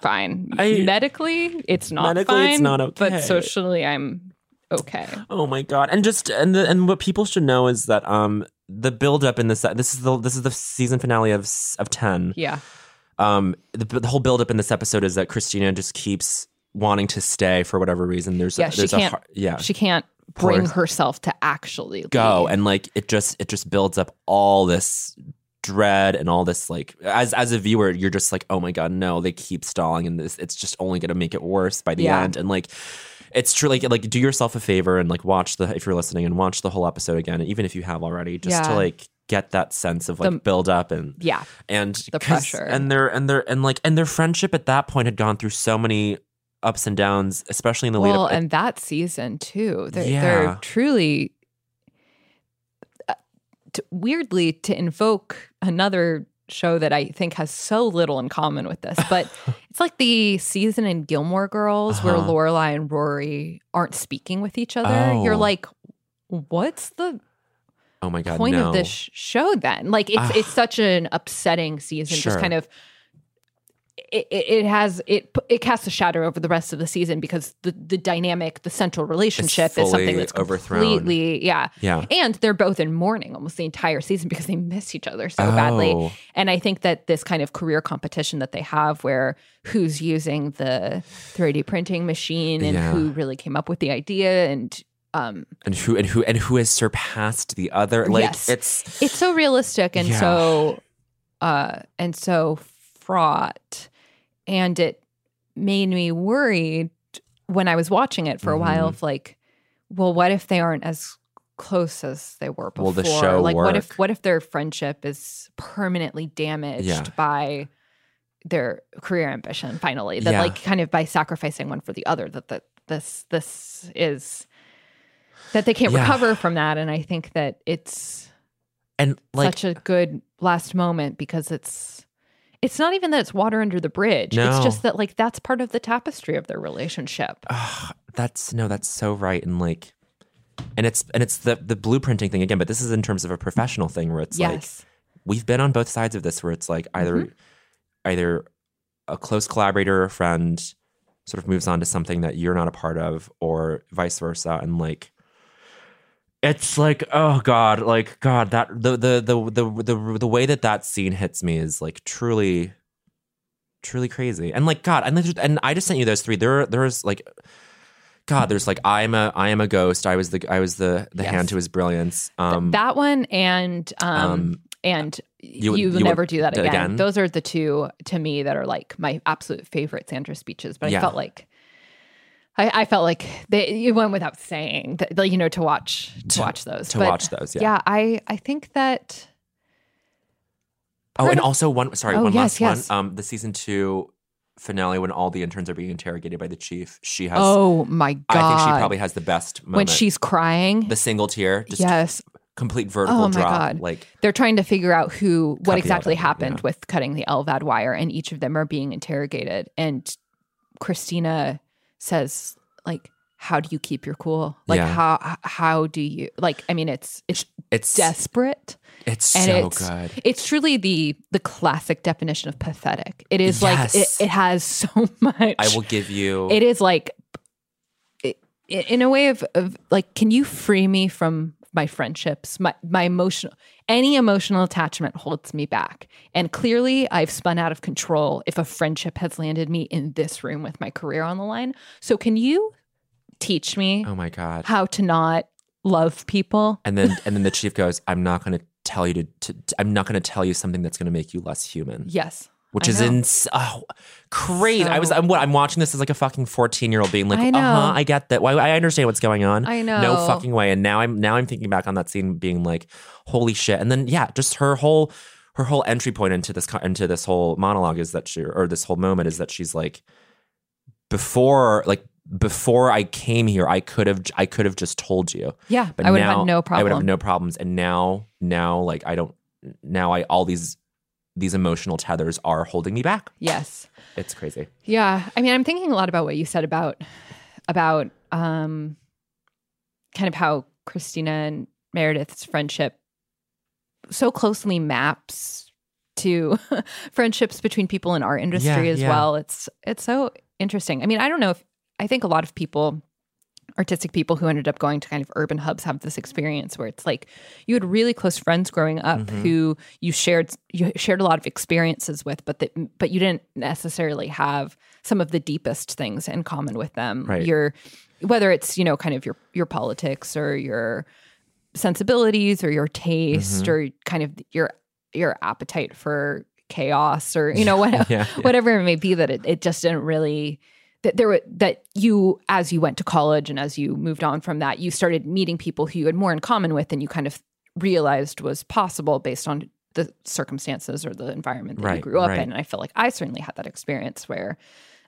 fine. I- medically, it's not Medically, fine. it's not okay. But socially I'm okay. Oh my god! And just and the, and what people should know is that um the build up in this this is the this is the season finale of of ten. Yeah. Um, the, the whole build up in this episode is that Cristina just keeps wanting to stay for whatever reason. There's Yeah, a, she can't a har- yeah she can't bring course. herself to actually go leave. and like it just it just builds up all this dread and all this like as as a viewer you're just like oh my god no they keep stalling and this it's just only going to make it worse by the Yeah. end and like it's true like like do yourself a favor and like watch the if you're listening and watch the whole episode again even if you have already just to like get that sense of like The- build up and Yeah. and The pressure. and their and their and like and their friendship at that point had gone through so many ups and downs especially in the lead Well, up and that season too. They're, Yeah. they're truly uh, t- weirdly to invoke another show that I think has so little in common with this, but it's like the season in Gilmore Girls where Uh-huh. Lorelai and Rory aren't speaking with each other. You're Oh. like, what's the oh my god point no. of this sh- show then? Like it's Ah. it's such an upsetting season. Sure. Just kind of it, it has it it casts a shadow over the rest of the season because the the dynamic, the central relationship is something that's overthrown. completely yeah. Yeah. And they're both in mourning almost the entire season because they miss each other so badly. Oh. And I think that this kind of career competition that they have where who's using the 3D printing machine and Yeah. who really came up with the idea and um and who and who and who has surpassed the other like Yes. it's it's so realistic and Yeah. so uh and so fraught and it made me worried when i was watching it for a while Mhm. of like well what if they aren't as close as they were before Will the show like what if what if their friendship is permanently damaged Yeah. by their career ambition finally that Yeah. like kind of by sacrificing one for the other that that this this is that they can't Yeah. recover from that and i think that it's and like such a good last moment because it's it's not even that it's water under the bridge. No. It's just that like that's part of the tapestry of their relationship. that's no that's so right and like and it's and it's the the blueprinting thing again but this is in terms of a professional thing where it's like Yes. Mm-hmm. we've been on both sides of this where it's like either either a close collaborator or friend sort of moves on to something that you're not a part of or vice versa and like it's like oh god like god that the the the the the, the way that that scene hits me is like truly truly crazy and like god and, and i just sent you those three there there's like god there's like i am a i am a ghost i was the i was the the Yes. hand to his brilliance um that one and um, um, and you- you, you will never would- do that again. again? Those are the two to me that are like my absolute favorite Sandra speeches. But Yeah. I felt like I, I felt like they it went without saying that like, you know to watch to, watch those to But watch those, yeah. yeah I I think that Oh, and of- also one sorry, Oh, one yes, last yes. one. Um the season two finale when all the interns are being interrogated by the chief. She has. Oh my god! I think she probably has the best moment when she's crying. the single tear. Just yes. complete vertical Oh my drop. God. Like They're trying to figure out who, what exactly LVAD, happened yeah. with cutting the LVAD wire, and each of them are being interrogated. And Cristina says, like, how do you keep your cool? Like, Yeah. how how do you like? I mean, it's it's it's desperate. It's and so it's, good. It's truly the the classic definition of pathetic. It is Yes. like it, it has so much. I will give you. It is like, in a way of, of like, can you free me from my friendships, my my emotional, any emotional attachment holds me back, and clearly I've spun out of control if a friendship has landed me in this room with my career on the line. So can you teach me Oh my god. how to not love people? And then and then the chief goes, "I'm not going to tell you to, to. I'm not going to tell you something that's going to make you less human." Yes. Which I is know. ins- oh, crazy. I was I'm, what, I'm watching this as like a fucking 14 year old being like, I uh-huh, I get that. Why I understand what's going on. I know. No fucking way. And now I'm now I'm thinking back on that scene, being like, holy shit. And then yeah, just her whole her whole entry point into this into this whole monologue is that she or this whole moment is that she's like, before like before I came here, I could have I could have just told you. Yeah, but I would have had no I would have no problems. And now now like I don't now I all these these emotional tethers are holding me back. Yes. It's crazy. Yeah. I mean, I'm thinking a lot about what you said about about um kind of how Cristina and Meredith's friendship so closely maps to friendships between people in our industry Yeah, as yeah. well. It's it's so interesting. I mean, I don't know if I think a lot of people artistic people who ended up going to kind of urban hubs have this experience where it's like you had really close friends growing up Mhm. who you shared you shared a lot of experiences with but that but you didn't necessarily have some of the deepest things in common with them Right. your whether it's you know kind of your your politics or your sensibilities or your taste Mhm. or kind of your your appetite for chaos or you know what, Yeah, yeah. whatever it may be that it, it just didn't really that there were that you as you went to college and as you moved on from that you started meeting people who you had more in common with and you kind of realized was possible based on the circumstances or the environment that you grew up right. in and i feel like i certainly had that experience where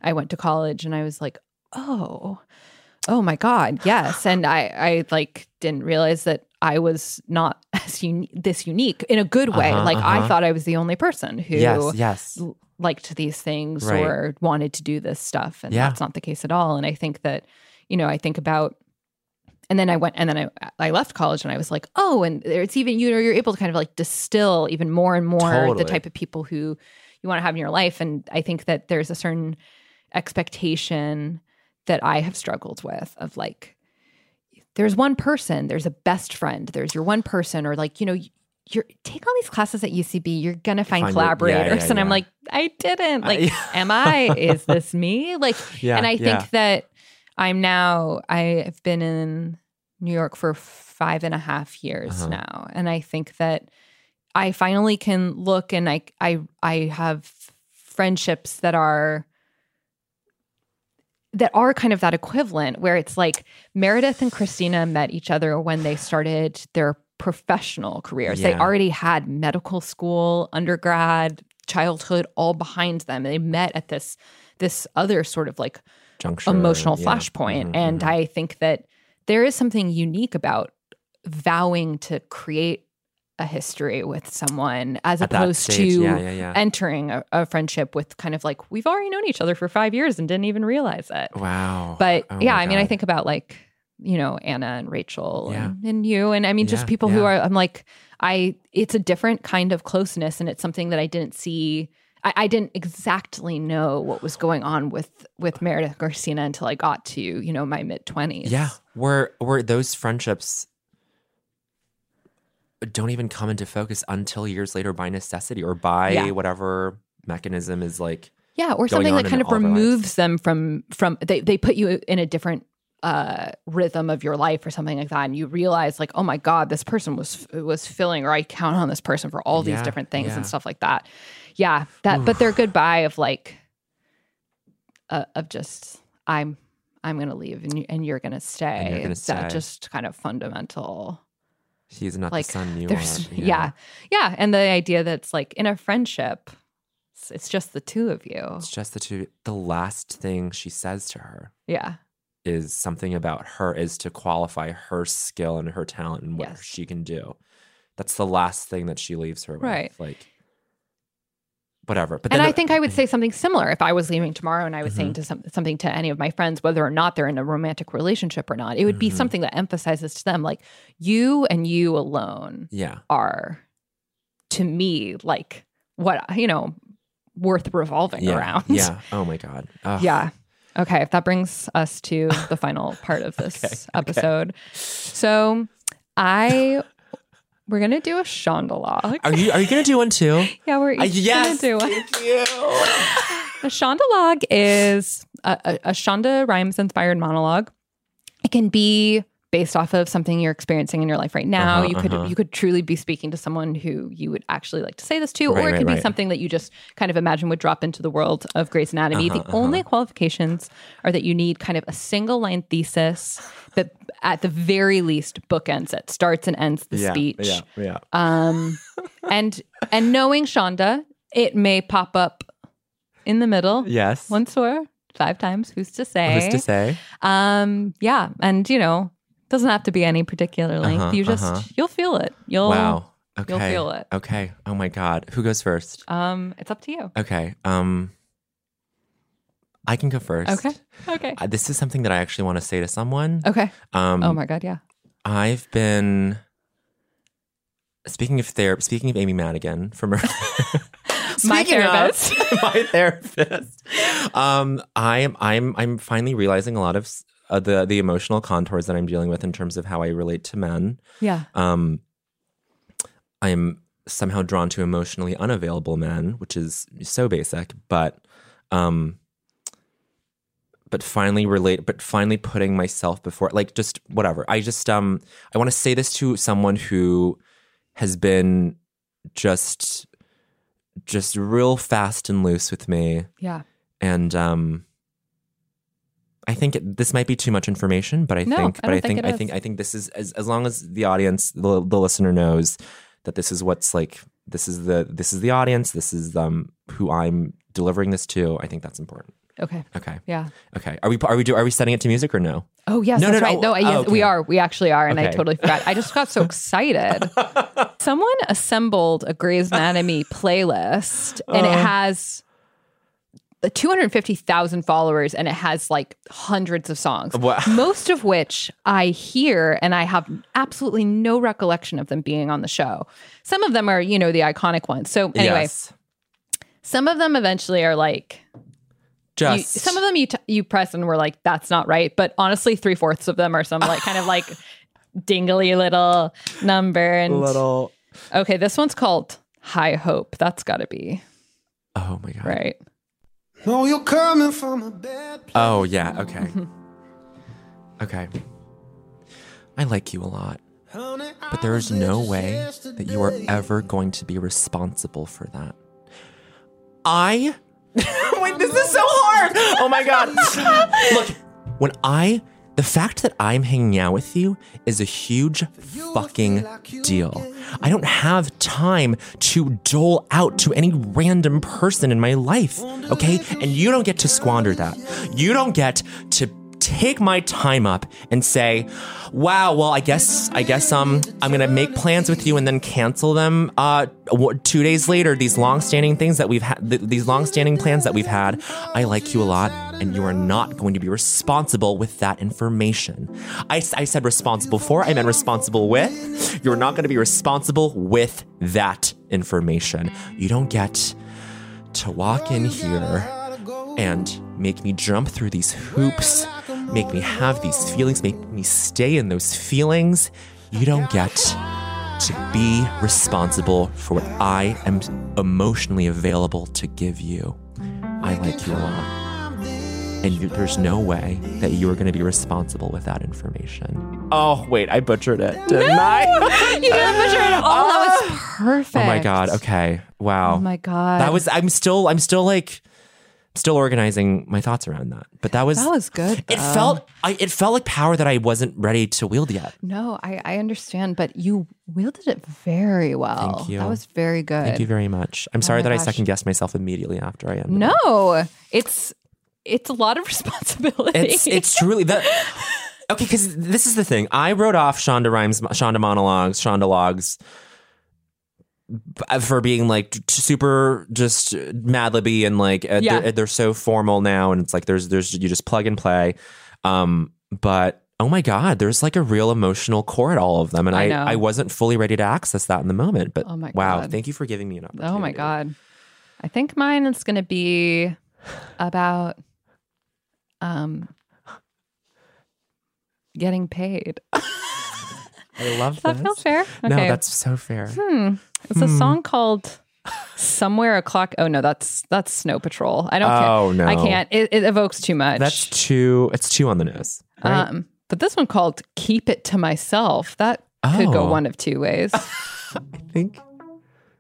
i went to college and i was like oh oh my god yes and i i like didn't realize that i was not as uni- this unique in a good way Uh-huh, like i uh-huh. thought i was the only person who Yes, yes. Liked these things Right. or wanted to do this stuff and Yeah. that's not the case at all and i think that you know i think about and then i went and then i i left college and i was like oh and it's even you know you're able to kind of like distill even more and more Totally. the type of people who you want to have in your life and i think that there's a certain expectation that i have struggled with of like there's one person there's a best friend there's your one person or like you know you're take all these classes at UCB, you're gonna find, Find your- yeah, collaborators. yeah, and I'm like, I didn't. Like, yeah. am I? Is this me? Like, Yeah, and I think yeah. that I'm now, I have been in New York for five and a half years Uh-huh. now. And I think that I finally can look and I, I, I have friendships that are, that are kind of that equivalent where it's like Meredith and Cristina met each other when they started their professional careers. They already had medical school, undergrad, childhood all behind them. They met at this this other sort of like Juncture, emotional yeah. flashpoint. Mhm, and I think that there is something unique about vowing to create a history with someone as At opposed to yeah, yeah, yeah. entering a, a friendship with kind of like we've already known each other for five years and didn't even realize it. Wow. But Oh yeah, I mean, I think about like, you know, Anna and Rachel Yeah. and, and you. And I mean, just Yeah, people who are, I'm like, I, it's a different kind of closeness. And it's something that I didn't see. I, I didn't exactly know what was going on with, with Meredith Garcia until I got to, you know, my mid 20s. Yeah. Were were those friendships don't even come into focus until years later by necessity or by Yeah. whatever mechanism is like Yeah, or something that kind of all of our lives. removes them from from they they put you in a different uh rhythm of your life or something like that and you realize like oh my god this person was was filling or I count on this person for all these Yeah, different things yeah. and stuff like that. Yeah, that but their goodbye of like uh, of just I'm I'm going to leave and you, and you're going to stay. you're gonna It's that just kind of fundamental he's not like the son you there's are. yeah. yeah and the idea that's like in a friendship It's, it's just the two of you. It's just the two. The last thing she says to her Yeah. Is something about her is to qualify her skill and her talent and what Yes. she can do. That's the last thing that she leaves her with. Right. Like whatever. But and I think I would say something similar if I was leaving tomorrow and I was saying Mhm. to some, something to any of my friends, whether or not they're in a romantic relationship or not. It would be Mhm. something that emphasizes to them, like, you and you alone Yeah. are, to me, like what, you know, worth revolving yeah. around. Yeah. Oh my God. Ugh. Yeah. Okay. That brings us to the final part of this Okay, okay. episode. So I, we're going to do a Shondalog. Are you are you gonna do one too? Yeah, we're Uh, each yes, gonna do one. Thank you. A Shondalog is a, a, a Shonda Rhimes inspired monologue. It can be based off of something you're experiencing in your life right now. Uh-huh, you could uh-huh. you could truly be speaking to someone who you would actually like to say this to, Right, or it right, could be right. something that you just kind of imagine would drop into the world of Grey's Anatomy. Uh-huh, the only qualifications are that you need kind of a single line thesis that at the very least bookends it, starts and ends the yeah, speech. Yeah. Yeah. Um, and and knowing Shonda, it may pop up in the middle. Yes. Once or five times. Who's to say? Who's to say? Um, yeah, and you know, doesn't have to be any particular length. Uh-huh, you just uh-huh. you'll feel it. You'll wow. Okay. You'll feel it. Okay. Oh my God. Who goes first? Um, it's up to you. Okay. Um I can go first. Okay. Okay. Uh, this is something that I actually want to say to someone. Okay. Um oh my god, yeah. I've been speaking of therapy speaking of Amy Madigan from her My Speaking of, therapist. my therapist. Um, I'm I'm I'm finally realizing a lot of uh, the the emotional contours that I'm dealing with in terms of how I relate to men. Yeah. Um, I'm somehow drawn to emotionally unavailable men, which is so basic, but um, but finally relate, but finally putting myself before, like just whatever. I just um, I want to say this to someone who has been just just real fast and loose with me Yeah. and um I think it, this might be too much information, but I No, think, but don't I think think, I think. I think this is as as long as the audience, the the listener knows that this is what's like, this is the this is the audience, this is um who I'm delivering this to. I think that's important. Okay. Okay. Yeah. Okay. Are we are we do are we setting it to music or no? Oh yes, No, no, that's no. right. No, Oh, yes, okay. we are. We actually are, and I totally forgot. I just got so excited. Someone assembled a Grey's Anatomy playlist, and it Uh. has 250,000 followers, and it has like hundreds of songs, Wow. most of which I hear, and I have absolutely no recollection of them being on the show. Some of them are, you know, the iconic ones. So anyway, Yes. some of them eventually are like you, Just some of them you t- you press and we're like that's not right but honestly three fourths of them are some like kind of like dingly little number and little okay this one's called high hope that's got to be Oh my god. right No, you're coming from a bad Oh yeah, okay. okay. I like you a lot. But there is no way that you are ever going to be responsible for that. I Wait, this is so hard. Oh my god. Look, when I the fact that I'm hanging out with you is a huge fucking deal. I don't have time to dole out to any random person in my life, okay? And you don't get to squander that. You don't get to take my time up and say, "Wow, well, I guess I guess um I'm to make plans with you and then cancel them uh 2 days later these long-standing things that we've had th- these long-standing plans that we've had. I like you a lot and you are not going to be responsible with that information. I, I said responsible for, I meant responsible with. You're not going to be responsible with that information. You don't get to walk in here and make me jump through these hoops, make me have these feelings, make me stay in those feelings. You don't get to be responsible for what I am emotionally available to give you. I like you a lot. And you, there's no way that you are going to be responsible with that information. Oh, wait, I butchered it, didn't I? you didn't butcher it at all that was oh. perfect Oh my god. Okay. Wow. oh my god That was I'm still I'm still like still organizing my thoughts around that. But that was That was good. It felt I, it felt like power that I wasn't ready to wield yet. No, I, I understand, but you wielded it very well. Thank you. That was very good. Thank you very much. I'm Oh sorry that I second guessed myself immediately after I ended. No, it's it's a lot of responsibility. It's it's truly that. Okay, because this is the thing. I wrote off Shonda Rhimes, Shonda monologues, Shonda logs for being like super just mad libby and like uh, Yeah. they're, they're so formal now, and it's like there's there's you just plug and play. Um, but oh my god, there's like a real emotional core at all of them, and I I. I, wasn't fully ready to access that in the moment. But Oh my wow, God. thank you for giving me an opportunity. oh my god. I think mine is going to be about um getting paid. I love Does that feel fair? No, that's so fair. Hmm. It's a Hmm. song called Somewhere O'Clock. Oh no, that's that's Snow Patrol. I don't Oh, care. I can't. It, it evokes too much. That's too. It's too on the nose. Right? Um, but this one called Keep It to Myself. That could go Oh. one of two ways. I think.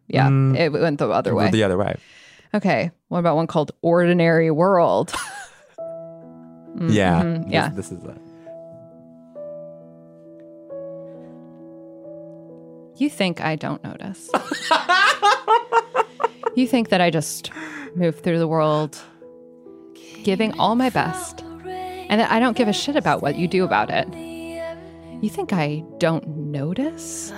Yeah, Mm, it went the other way. The other way. Okay. What about one called Ordinary World? Yeah. Mhm, this- Yeah. This, is it. You think I don't notice. you think that I just move through the world giving all my best and that I don't give a shit about what you do about it. You think I don't notice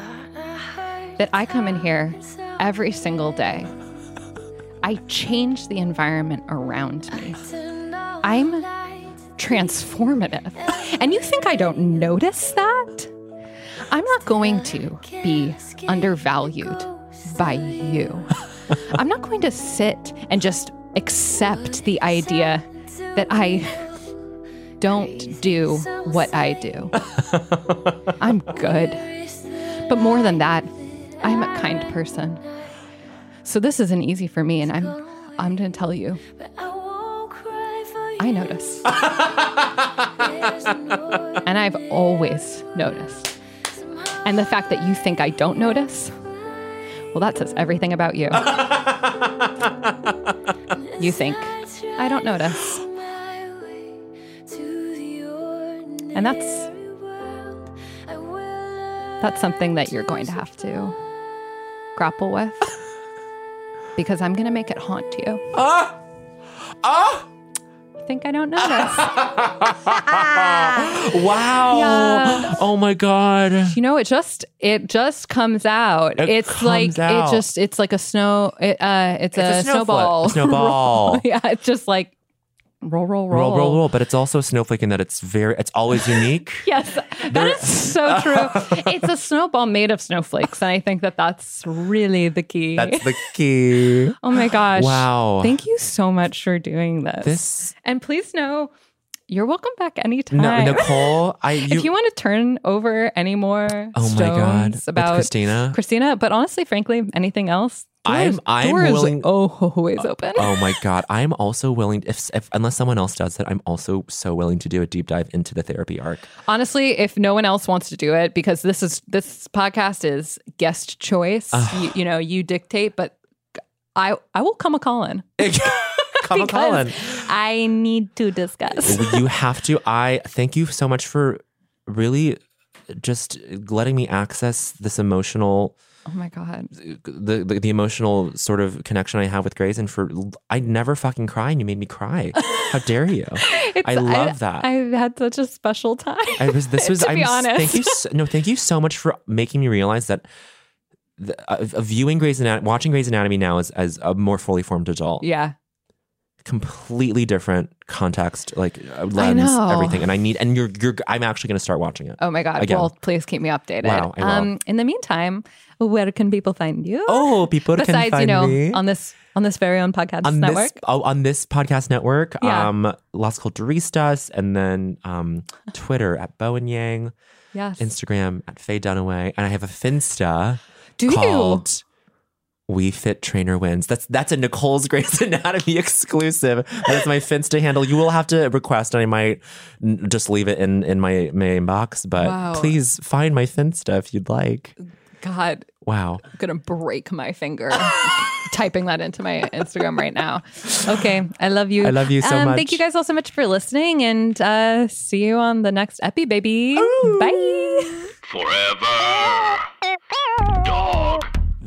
that I come in here every single day. I change the environment around me. I'm transformative. And you think I don't notice that? I'm not going to be undervalued by you. I'm not going to sit and just accept the idea that I don't do what I do. I'm good. But more than that, I'm a kind person. So this isn't easy for me and I'm I'm going to tell you. I notice. and I've always noticed. And the fact that you think I don't notice, well, that says everything about you. you think I don't notice. And that's that's something that you're going to have to grapple with. Because I'm going to make it haunt you. Ah! Ah! You think I don't notice? wow. Yeah. Oh my god. You know, it just it just comes out. It it's comes like out. it just it's like a snow. It, uh, it's, It's a a, snowball. A snowball. yeah, it's just like roll, roll, roll, Roll, roll, roll. But it's also a snowflake in that it's very. It's always unique. Yes, that is so true. it's a snowball made of snowflakes, and I think that that's really the key. That's the key. oh my gosh! Wow. Thank you so much for doing this. This- and please know. You're welcome back anytime. No, Nicole, I you, if you want to turn over any more Oh my God. about Cristina? Cristina, but honestly, frankly, anything else, I'm- I'm doors willing- always oh, open. Oh my god, I'm also willing. If, if unless someone else does it, I'm also so willing to do a deep dive into the therapy arc. Honestly, if no one else wants to do it, because this is this podcast is guest choice, you, you know, you dictate, but I I will come a calling. Colin. I need to discuss. you have to. I thank you so much for really just letting me access this emotional Oh my god. the, the the emotional sort of connection I have with Grey's and for I never fucking cry and you made me cry. How dare you? I love that. I had such a special time. I was this was to I'm be honest. thank you so, no thank you so much for making me realize that the, uh, viewing Grey's Anatomy watching Grey's Anatomy now as as a more fully formed adult Yeah. Completely different context like uh, lens everything and I need and you're you're I'm actually going to start watching it Oh my god. Again. Well, please keep me updated. Wow, um in the meantime, where can people find you? oh people can find you know, me on this on this very own podcast on network. this oh, on this podcast network Yeah. um Las Culturistas and then um Twitter at Bowen Yang Yes. Instagram at Faye Dunaway and I have a Finsta Do you? Called We Fit Trainer Wins. That's that's a Nicole's Grey's Anatomy exclusive. That's my Finsta handle. You will have to request, and I might n- just leave it in in my my inbox. But Wow. please find my Finsta if you'd like. God, Wow. I'm gonna break my finger typing that into my Instagram right now. Okay, I love you. I love you so um, much. Thank you guys all so much for listening, and uh, see you on the next epi, baby. Bye. Forever. Dog.